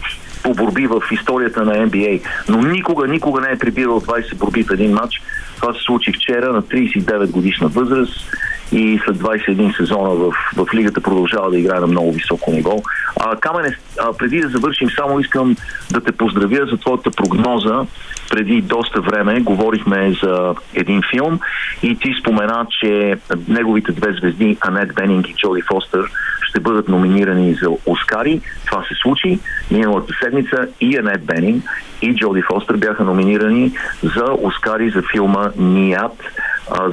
по борби в историята на NBA, но никога, никога не е прибирал 20 борби в един матч. Това се случи вчера на 39 годишна възраст и след 21 сезона в, в лигата продължава да играе на много високо ниво. А, Камене, а, преди да завършим, само искам да те поздравя за твоята прогноза. Преди доста време говорихме за един филм и ти спомена, че неговите две звезди, Анет Бенинг и Джоди Фостер, ще бъдат номинирани за Оскари. Това се случи миналата седмица и Анет Бенинг и Джоди Фостер бяха номинирани за Оскари за филма Ният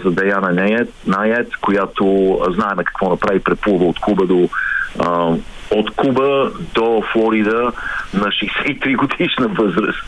за Даяна Наят, Наят, която знаеме какво направи, преплува от Куба до а, от Куба до Флорида на 63 годишна възраст.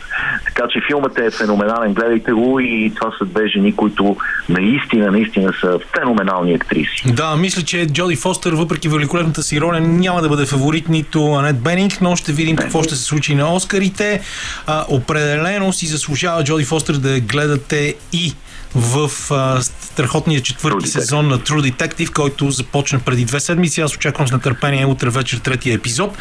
Така че филмът е феноменален, гледайте го и това са две жени, които наистина, наистина са феноменални актриси. Да, мисля, че Джоди Фостер, въпреки великолепната си роля, няма да бъде фаворит нито Анет Бенинг, но ще видим какво ще се случи на Оскарите. А, определено си заслужава Джоди Фостер да гледате и в а, страхотния четвърти True сезон на True Detective, който започна преди две седмици. Аз очаквам с нетърпение утре вечер третия епизод.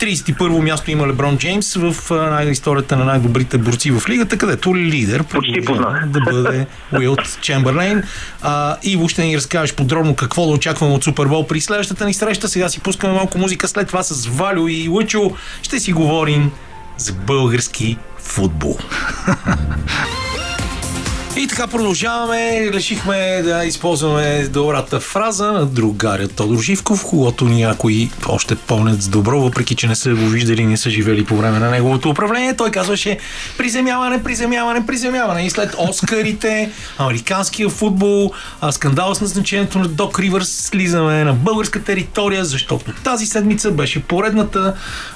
31-во място има Леброн Джеймс в а, историята на най-добрите борци в лигата, където лидер Почти познах. да бъде Уилт Чемберлейн. А, Иво ще ни разкажеш подробно какво да очакваме от Супербол при следващата ни среща. Сега си пускаме малко музика, след това с Валю и Лъчо ще си говорим за български футбол. И така продължаваме. Решихме да използваме добрата фраза на другаря Тодор Живков, когато някои още помнят с добро, въпреки че не са го виждали, не са живели по време на неговото управление. Той казваше приземяване, приземяване, приземяване. И след Оскарите, американския футбол, скандал с назначението на Док Ривърс, слизаме на българска територия, защото тази седмица беше поредната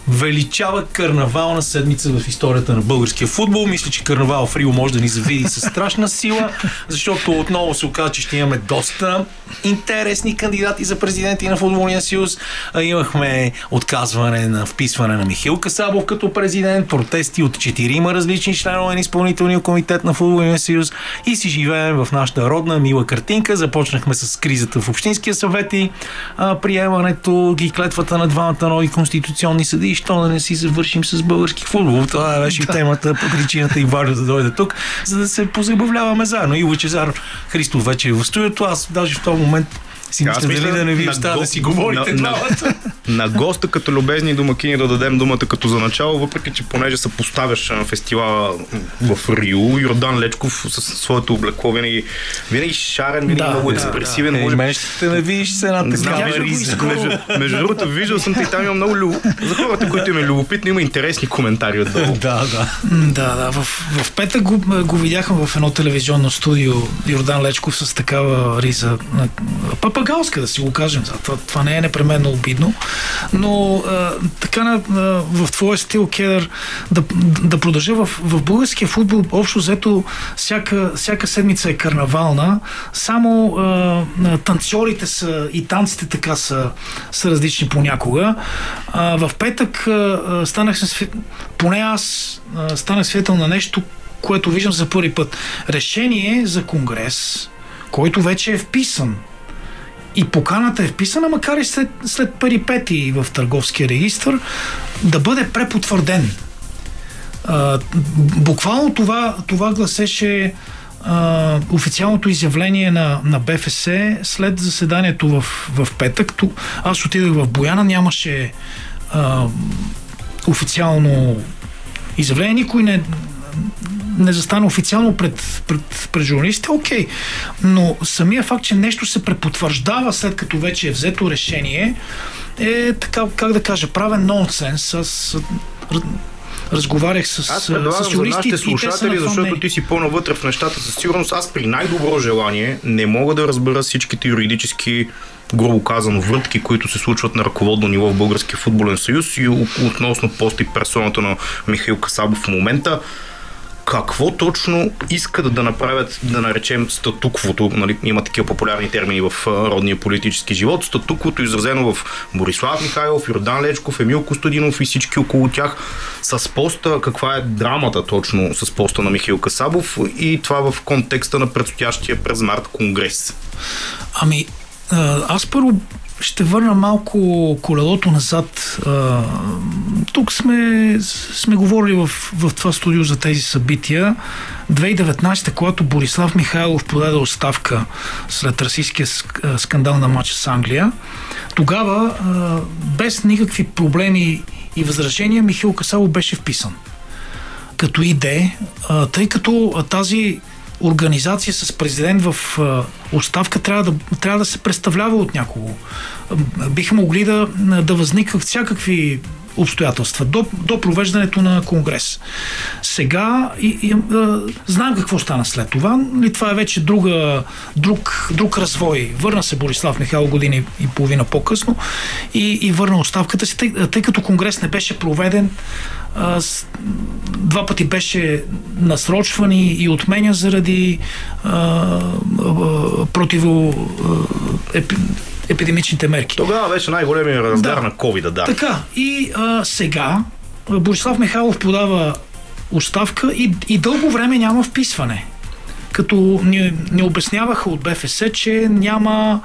величава карнавална седмица в историята на българския футбол. Мисля, че карнавал в Рио може да ни завиди с страшна сила, защото отново се оказа, че ще имаме доста интересни кандидати за президенти на Футболния съюз. Имахме отказване на вписване на Михил Касабов като президент, протести от четирима различни членове на изпълнителния комитет на Футболния съюз и си живеем в нашата родна мила картинка. Започнахме с кризата в Общинския съвет и а, приемането ги клетвата на двамата нови конституционни съди. Що да не си завършим с български футбол? Това беше темата по причината и Валю да дойде тук, за да се позабавляваме заедно. И Лъчезар Христов вече е в студиото. Аз даже в този момент си мисля, дали да не ви остава го- да си говорите на- на-. На госта като любезни домакини да дадем думата като за начало, въпреки че понеже се поставяш на фестивала в Рио, Йордан Лечков с своето облекло винаги, винаги шарен, винаги Да, много да, експресивен. Е, може мен ще те не видиш с една Знам, такава изкоро? между, между другото, виждал съм те и там има много люб... За хората, които им е любопитно, има интересни коментари отдолу. Да, да. М, Да, да. В, в петък го, го видяхме в едно телевизионно студио Йордан Лечков с такава риза. на- Папагалска, да си го кажем. Това, това не е непременно обидно. Но а, така на, а, в твоя стил, Кедър, да, да продължа в, в българския футбол, общо взето всяка, всяка седмица е карнавална. Само а, танцорите са и танците така са, са различни понякога. А, в петък а, станах свид... поне аз а, станах свидетел на нещо, което виждам за първи път. Решение за конгрес, който вече е вписан. И поканата е вписана, макар и след, след перипети в търговския регистр, да бъде препотвърден. А, буквално това, това гласеше а, официалното изявление на, на БФС след заседанието в, в петък. Ту, аз отидах в Бояна, нямаше а, официално изявление. Никой не, не застана официално пред, пред, пред журналистите, окей. Но самия факт, че нещо се препотвърждава след като вече е взето решение, е така, как да кажа, правен нонсенс. Аз разговарях с, Аз с предлагам за юристи нашите и те са на слушатели, защото ти си по-навътре в нещата със сигурност. Аз при най-добро желание не мога да разбера всичките юридически грубо казано, врътки, които се случват на ръководно ниво в Българския футболен съюз и относно пост и персоната на Михаил Касабов в момента какво точно искат да направят, да наречем статуквото, нали, има такива популярни термини в родния политически живот, статуквото изразено в Борислав Михайлов, Йордан Лечков, Емил Костадинов и всички около тях с поста, каква е драмата точно с поста на Михаил Касабов и това в контекста на предстоящия през март конгрес. Ами, аз първо ще върна малко колелото назад. А, тук сме, сме говорили в, в това студио за тези събития. 2019, когато Борислав Михайлов подаде оставка след расистския скандал на матча с Англия, тогава а, без никакви проблеми и възражения Михаил Касало беше вписан като иде, тъй като тази организация с президент в оставка трябва да, трябва да се представлява от някого. Биха могли да, да възникват всякакви обстоятелства до, до провеждането на конгрес. Сега и, и, а, знаем какво стана след това. Нали, това е вече друга, друг, друг развой. Върна се Борислав Михайло години и половина по-късно и, и върна оставката си, тъй, тъй като конгрес не беше проведен два пъти беше насрочван и, и отменя заради а, а, противо а, епи, епидемичните мерки. Тогава беше най-големия раздар Да. на COVID, да. Така, и а, сега Борислав Михайлов подава оставка и, и дълго време няма вписване. Като ни, ни обясняваха от БФС, че няма,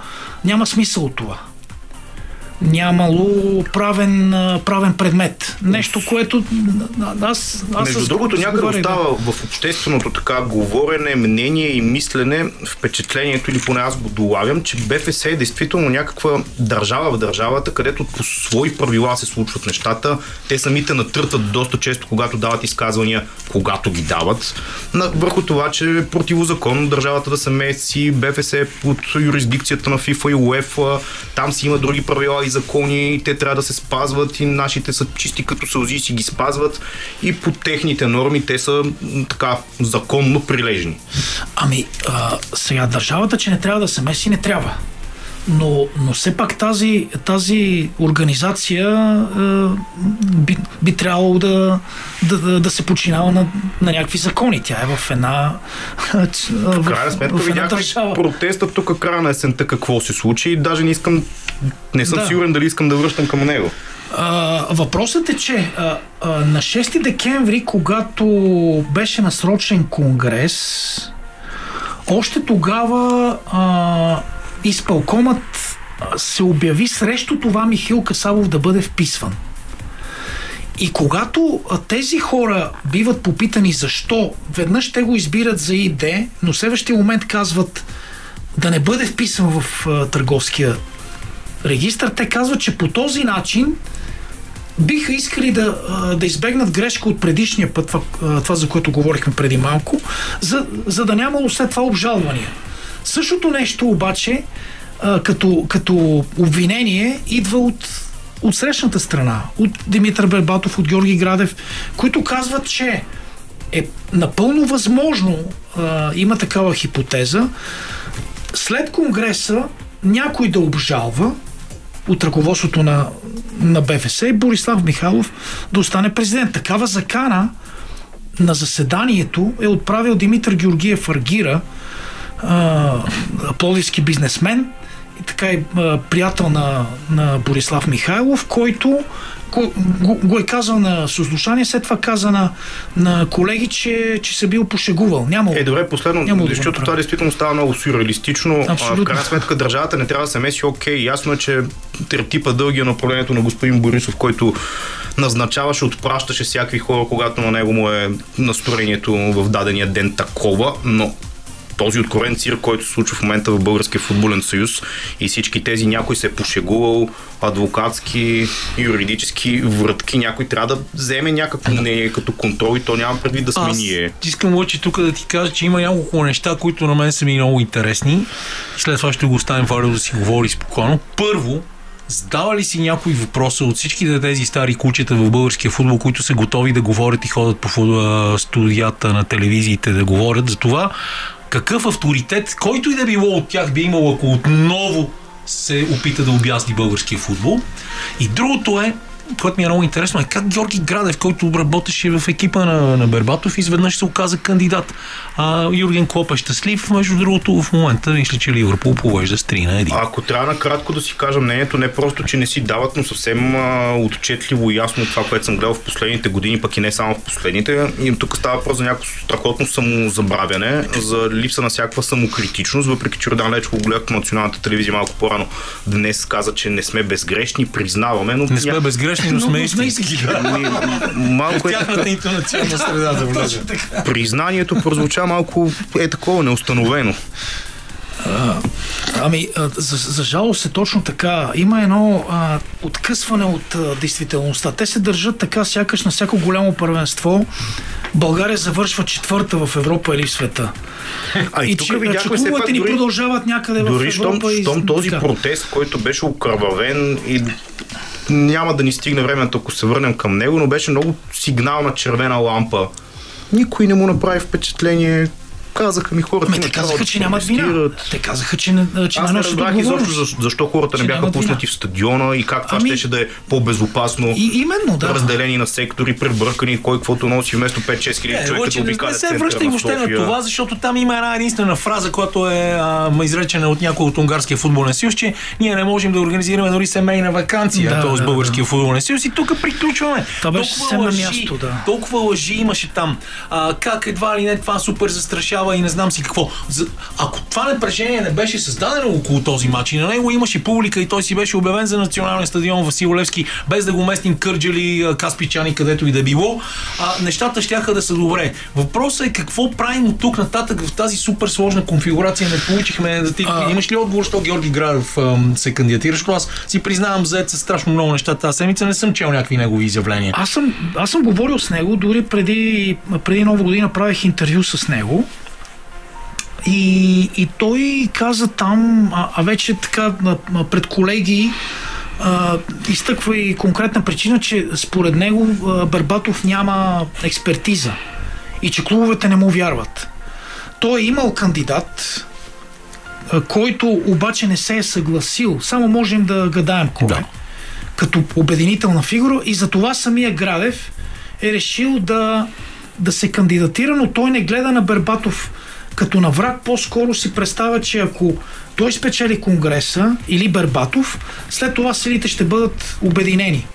няма смисъл от това. Нямало правен, правен предмет. Нещо, което аз... аз Между другото, някъде разговарях, да. остава в общественото така говорене, мнение и мислене, впечатлението или поне аз го долавям, че БФС е действително някаква държава в държавата, където по свои правила се случват нещата. Те самите натъртат доста често, когато дават изказвания, когато ги дават. На, върху това, че е противозаконно държавата да се меси, БФС е под юрисдикцията на ФИФА и УЕФА, там си има други правила и закони, те трябва да се спазват и нашите са чисти като сълзи и си ги спазват и по техните норми те са така законно прилежни. Ами, а, сега държавата, че не трябва да се меси, не трябва. Но, но все пак тази, тази организация а, би, би трябвало да, да, да, да се починава на, на някакви закони. Тя е в една, в, В крайна сметка в една видяхме държава. протеста тук края на есента какво се случи и даже не искам не съм Да. сигурен дали искам да връщам към него. А, въпросът е, че а, а, на 6 декември, когато беше насрочен конгрес, още тогава а, изпълкомът се обяви срещу това Михил Касалов да бъде вписван. И когато тези хора биват попитани защо, веднъж те го избират за ИД, но в следващия момент казват да не бъде вписан в търговския регистър, те казват, че по този начин биха искали да, да избегнат грешка от предишния път, това, това за което говорихме преди малко, за, за да нямало след това обжалвания. Същото нещо обаче, като, като обвинение, идва от, от срещната страна, от Димитър Бербатов, от Георги Градев, които казват, че е напълно възможно, а, има такава хипотеза, след Конгреса някой да обжалва от ръководството на, на БФС и Борислав Михайлов да остане президент. Такава закана на заседанието е отправил Димитър Георгиев Аргира, плодивски бизнесмен и така и а, приятел на, на Борислав Михайлов, който го, го, го е казал на съслушание, след това каза на, на колеги, че, че се бил пошегувал. Няма. Е, добре, последно, Няма защото това действително става много сюрреалистично. А, В Абсолютно. крайна сметка държавата не трябва да се меси. Окей, ясно е, че тертипа дългия направлението на господин Борисов, който назначаваше, отпращаше всякакви хора, когато на него му е настроението в дадения ден такова, но този откровен цирк, който се случва в момента в Българския футболен съюз и всички тези някой се е пошегувал, адвокатски, юридически врътки, някой трябва да вземе някакво мнение като контрол и то няма предвид да сме Аз ние. искам обаче тук да ти кажа, че има няколко неща, които на мен са ми много интересни. След това ще го оставим Валио да си говори спокойно. Първо, задава ли си някой въпроса от всичките тези стари кучета в българския футбол, които са готови да говорят и ходят по студията на телевизиите да говорят за това, какъв авторитет, който и да било от тях би имал, ако отново се опита да обясни българския футбол. И другото е, което ми е много интересно, е как Георги Градев, който работеше в екипа на, на Бербатов, изведнъж се оказа кандидат. А Юрген Клоп е щастлив, между другото, в момента мисля, че Ливърпул повежда с 3 на 1. Ако трябва накратко да си кажа мнението, не просто, че не си дават, но съвсем а, отчетливо и ясно това, което съм гледал в последните години, пък и не само в последните. И тук става въпрос за някакво страхотно самозабравяне, за липса на всякаква самокритичност, въпреки че Родан Лечко го гледах по националната телевизия малко по-рано днес каза, че не сме безгрешни, признаваме, но Не сме безгрешни, но сме истински. Ами, малко е Тяхната интонационна среда да влезе. признанието прозвуча малко е такова неустановено. Ами, а, за, за жалост е точно така. Има едно а, откъсване от а, действителността. Те се държат така, сякаш на всяко голямо първенство. България завършва четвърта в Европа или в света. А и, тук че, че видяхме все пак ни дори, продължават някъде дори в щом, Европа. и щом този така. протест, който беше окървавен и няма да ни стигне времето, ако се върнем към него, но беше много сигнална червена лампа. Никой не му направи впечатление. Казаха ми хората. Ме, имат те казаха, да че нямат вина. Те казаха, че не, че Аз не разбрах изобщо защо, защо хората не бяха пуснати в стадиона и как това Ами- щеше да е по-безопасно. И, именно, да. разделени на сектори, пребъркани, кой каквото носи вместо 5-6 хиляди Е, човека да не, обикаля не се връщай на въобще на това, защото там има една единствена фраза, която е а, изречена от някой от Унгарския футболен съюз, че ние не можем да организираме дори семейна вакансия, Да, т.е. да, българския футболен съюз и тук приключваме. Това беше Толкова лъжи, място, да. Толкова лъжи имаше там. А, как едва ли не това супер застрашава и не знам си какво. За, ако това напрежение не беше създадено около този матч и на него имаше публика и той си беше обявен за национален стадион Васил Левски, без да го местим Кърджали, Каспичани, където и да било, а, нещата щяха да са добре. Въпросът е какво правим от тук нататък в тази супер сложна конфигурация. Не получихме. Да ти, А. имаш ли отговор, що Георги Градов ам, се кандидатира? Защото аз си признавам, заед се страшно много неща тази седмица, не съм чел някакви негови изявления. Аз съм, аз съм говорил с него, дори преди, преди нова година правих интервю с него. И, и той каза там, а, а вече така пред колеги, а, изтъква и конкретна причина, че според него а, Бербатов няма експертиза и че клубовете не му вярват. Той е имал кандидат, а, който обаче не се е съгласил. Само можем да гадаем кой. Да. Като обединителна фигура и за това самия Градев е решил да, да се кандидатира, но той не гледа на Бербатов като на враг, по-скоро си представя, че ако той спечели Конгреса или Бербатов, след това силите ще бъдат обединени.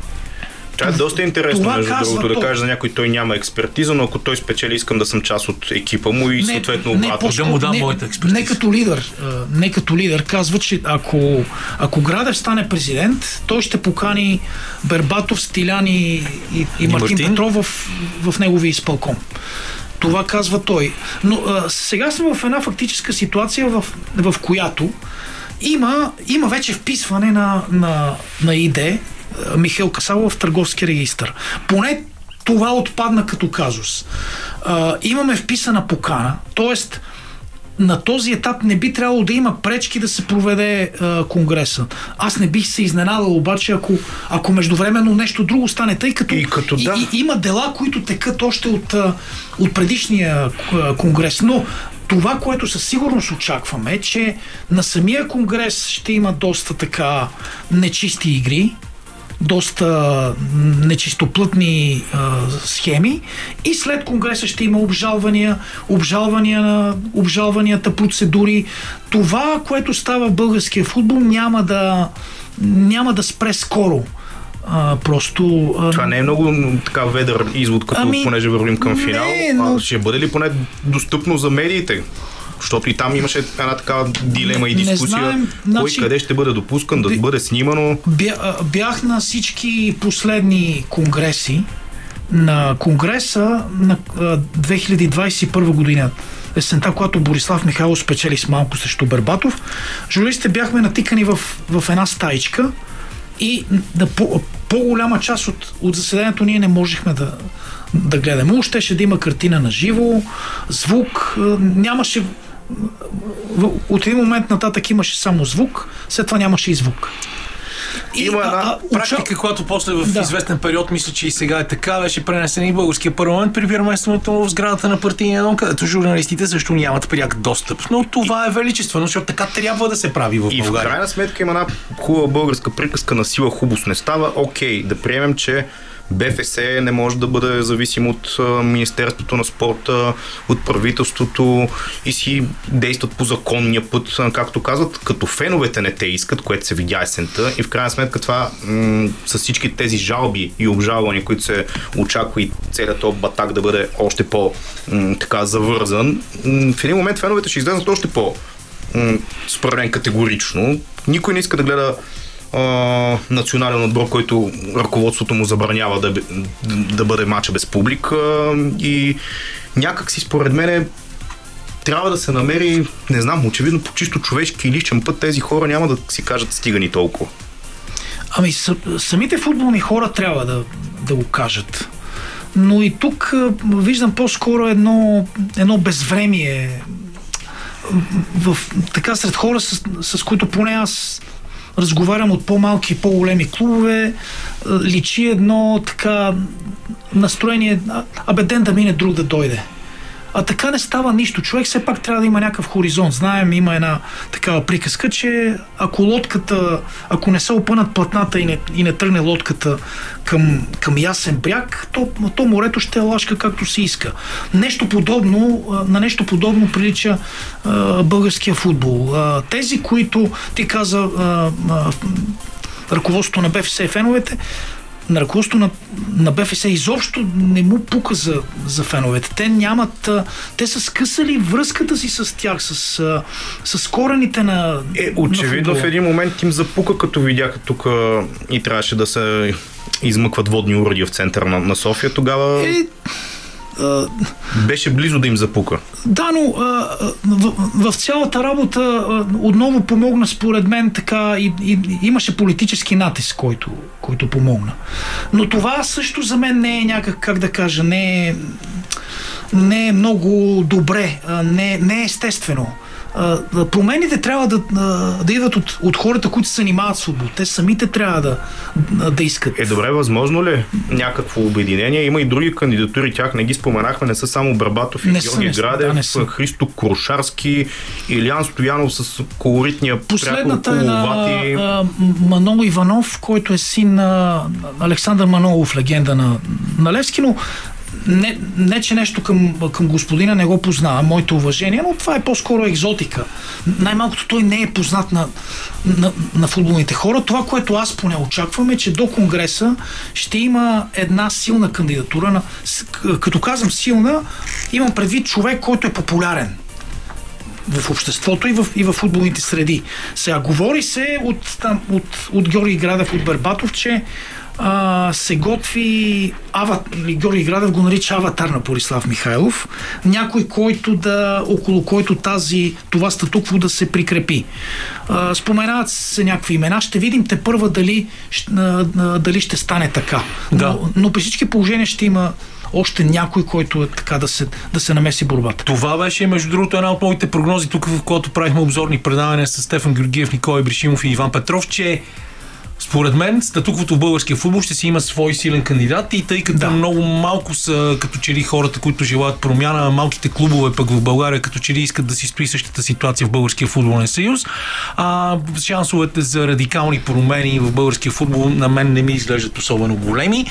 Това е доста интересно, Това между другото, да той. кажеш за някой, той няма експертиза, но ако той спечели, искам да съм част от екипа му и съответно обратно. по-скоро- Да му дам не, моята експертиза. Не като лидер, не като лидер, казва, че ако, ако Градев стане президент, той ще покани Бербатов, Стилян и, и, и Мартин, Мартин? Петров в, в неговия изпълком. Това казва той. Но а, сега сме в една фактическа ситуация, в, в която има, има вече вписване на, на, на ИДЕ а, Михаил Касал в търговски регистр. Поне това отпадна като казус. А, имаме вписана покана, т.е. на този етап не би трябвало да има пречки да се проведе а, конгреса. Аз не бих се изненадал обаче, ако, ако междувременно нещо друго стане, тъй като, И като да. и, и, има дела, които текат още от, а, от предишния а, конгрес. Но това, което със сигурност очакваме, е, че на самия конгрес ще има доста така нечисти игри, доста нечистоплътни а, схеми и след Конгреса ще има обжалвания, обжалвания на обжалванията, процедури. Това, което става в българския футбол, няма да, няма да спре скоро. А, просто. А, Това не е много така ведър извод, като Ами, понеже вървим към не, финал. но- А ще бъде ли поне достъпно за медиите? Защото и там имаше една такава дилема и Не- не дискусия. знаем, кой значи- къде ще бъде допускан, да бъде снимано. Бях на всички последни конгреси. На конгреса на а, 2021 година, есента, когато Борислав Михайлов спечели с малко срещу Бербатов, журналистите бяхме натикани в, в една стаичка и да, по, по-голяма част от, от заседанието ние не можехме да, да гледаме. Уж щеше да има картина на живо, звук, нямаше от един момент нататък имаше само звук, след това нямаше и звук. И, Има една а, а, Практика, която после в Да. известен период, мисля, че и сега е така, беше пренесена и българския парламент при преместването му в сградата на партийния дом, където журналистите също нямат пряк достъп. Но това е величествено, защото така трябва да се прави в И в България. крайна сметка има една хубава българска приказка на сила хубост не става. Окей, да приемем, че БФС не може да бъде зависим от Министерството на спорта, от правителството и си действат по законния път, както казват, като феновете не те искат, което се видя есента и в крайна сметка това м- с всички тези жалби и обжалвания, които се очаква и целият този батак да бъде още по м- така завързан, м- в един момент феновете ще излезнат още по според мен категорично. Никой не иска да гледа а, национален отбор, който ръководството му забранява да, да бъде мача без публика и някак си според мен трябва да се намери, не знам, очевидно по чисто човешки и личен път тези хора няма да си кажат стига ни толкова. Ами са- самите футболни хора трябва да, да го кажат. Но и тук виждам по-скоро едно, едно безвремие в, така сред хора, с, с които поне аз разговарям от по-малки и по-големи клубове, а, личи едно така настроение, абе ден да мине, друг да дойде. А така не става нищо. Човек все пак трябва да има някакъв хоризонт. Знаем, има една такава приказка, че ако лодката, ако не се опънат платната и не, и не тръгне лодката към, към ясен бряг, то, то морето ще е лашка както си иска. Нещо подобно, на нещо подобно прилича а, българския футбол. А, тези, които ти каза а, а, ръководството на БФС феновете, на ръководството на, на БФС изобщо не му пука за, за феновете. Те нямат. Те са скъсали връзката си с тях, с, с корените на. Е, на очевидно футбола. в един момент им запука, като видяха тук и трябваше да се измъкват водни уреди в центъра на, на София. Тогава Е, беше близо да им запука. Да, но а, в, в цялата работа а, отново помогна според мен така и, и, имаше политически натиск, който, който помогна. Но това също за мен не е някак, как да кажа, не е, не е много добре, не, не е естествено. А, промените трябва да, а, да идват от, от хората, които се занимават с футбол. Те самите трябва да, да искат. Е, добре, възможно ли някакво обединение? Има и други кандидатури, тях не ги споменахме, не са само Барбатов и Не Георги не са, да, Градев, не. Христо Крушарски, Илян Стоянов с колоритния Последната пряко е на коловати. а, Манол Иванов, който е син на Александър Манолов, легенда на, на Левски, но не, не, че нещо към, към господина не го познава, моето уважение, но това е по-скоро екзотика. Най-малкото той не е познат на, на, на футболните хора. Това, което аз поне очаквам е, че до Конгреса ще има една силна кандидатура. На, като казвам силна, имам предвид човек, който е популярен в обществото и в, и в футболните среди. Сега, говори се от, там, от, от Георги Градев, от Бербатов, че а, се готви ава, или Георги Градев го нарича аватар на Борислав Михайлов, някой, който да, около който тази, това статукво да се прикрепи. А, споменават се някакви имена, ще видим те първа дали, дали ще стане така. Да. Но, но при всички положения ще има още някой, който е така да се, да се намеси борбата. Това беше, между другото, една от моите прогнози тук, в когато правихме обзорни предавания с Стефан Георгиев, Николай Бришимов и Иван Петров, че според мен статуквото в българския футбол ще си има свой силен кандидат и тъй като Да. много малко са като че ли хората, които желаят промяна, малките клубове пък в България като че ли искат да си стои същата ситуация в Българския футболен съюз, а, шансовете за радикални промени в българския футбол на мен не ми изглеждат особено големи.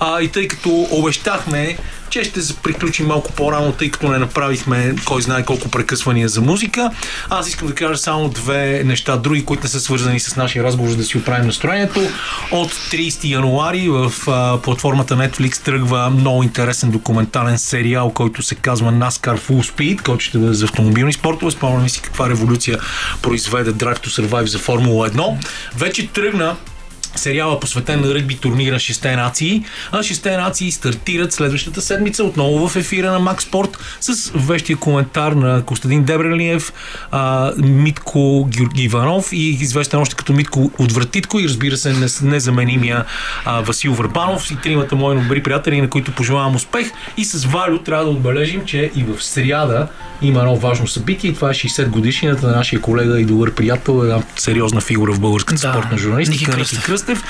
А, и тъй като обещахме че ще приключим малко по-рано, тъй като не направихме кой знае колко прекъсвания за музика. Аз искам да кажа само две неща, други, които не са свързани с нашия разговор, за да си оправим настроението. От 30 януари в а, платформата Netflix тръгва много интересен документален сериал, който се казва NASCAR Full Speed, който ще бъде за автомобилни спортове. Спомням си каква революция произведе Drive to Survive за Формула 1. Вече тръгна сериала посветен на ръгби турнира 6 нации. А 6 нации стартират следващата седмица отново в ефира на Макс Спорт с вещия коментар на Костадин Дебрелиев, а, Митко Георги Иванов и известен още като Митко Отвратитко и разбира се нез- незаменимия а, Васил Върбанов и тримата мои добри приятели, на които пожелавам успех. И с Валю трябва да отбележим, че и в сряда има едно важно събитие и това е 60 годишнината на нашия колега и добър приятел, една сериозна фигура в българската Да, спортна журналистика, Ники Ники Кръстев. Кръстев Кръстев,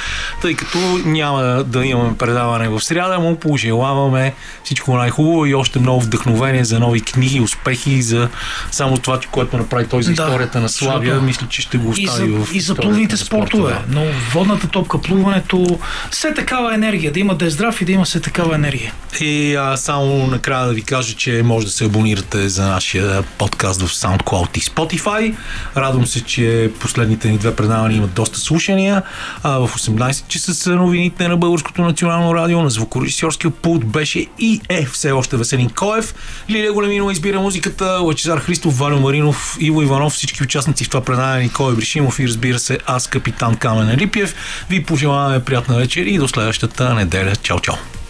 тъй като няма да имаме предаване в сряда, му пожелаваме всичко най-хубаво и още много вдъхновение за нови книги, успехи, за само това, което направи той за Да, историята на Славия, защото- мисля, че ще го И остави за, в и за плувните спортове. да. Но водната топка, плуването, все такава енергия. Да има да е здрав и да има все такава енергия. И а, само накрая да ви кажа, че може да се абонирате за нашия подкаст в SoundCloud и Spotify. Радвам се, че последните ни две предавания имат доста слушания. А, в 18 часа са новините на Българското национално радио. На звукорежисьорския пулт беше и е все още Веселин Коев. Лилия Големинова избира музиката, Лачезар Христов, Валю Маринов, Иво Иванов, всички участници в това предаване, Николай Бришимов и разбира се аз, капитан Камен Липиев. Ви пожелаваме приятна вечер и до следващата неделя. Чао, чао!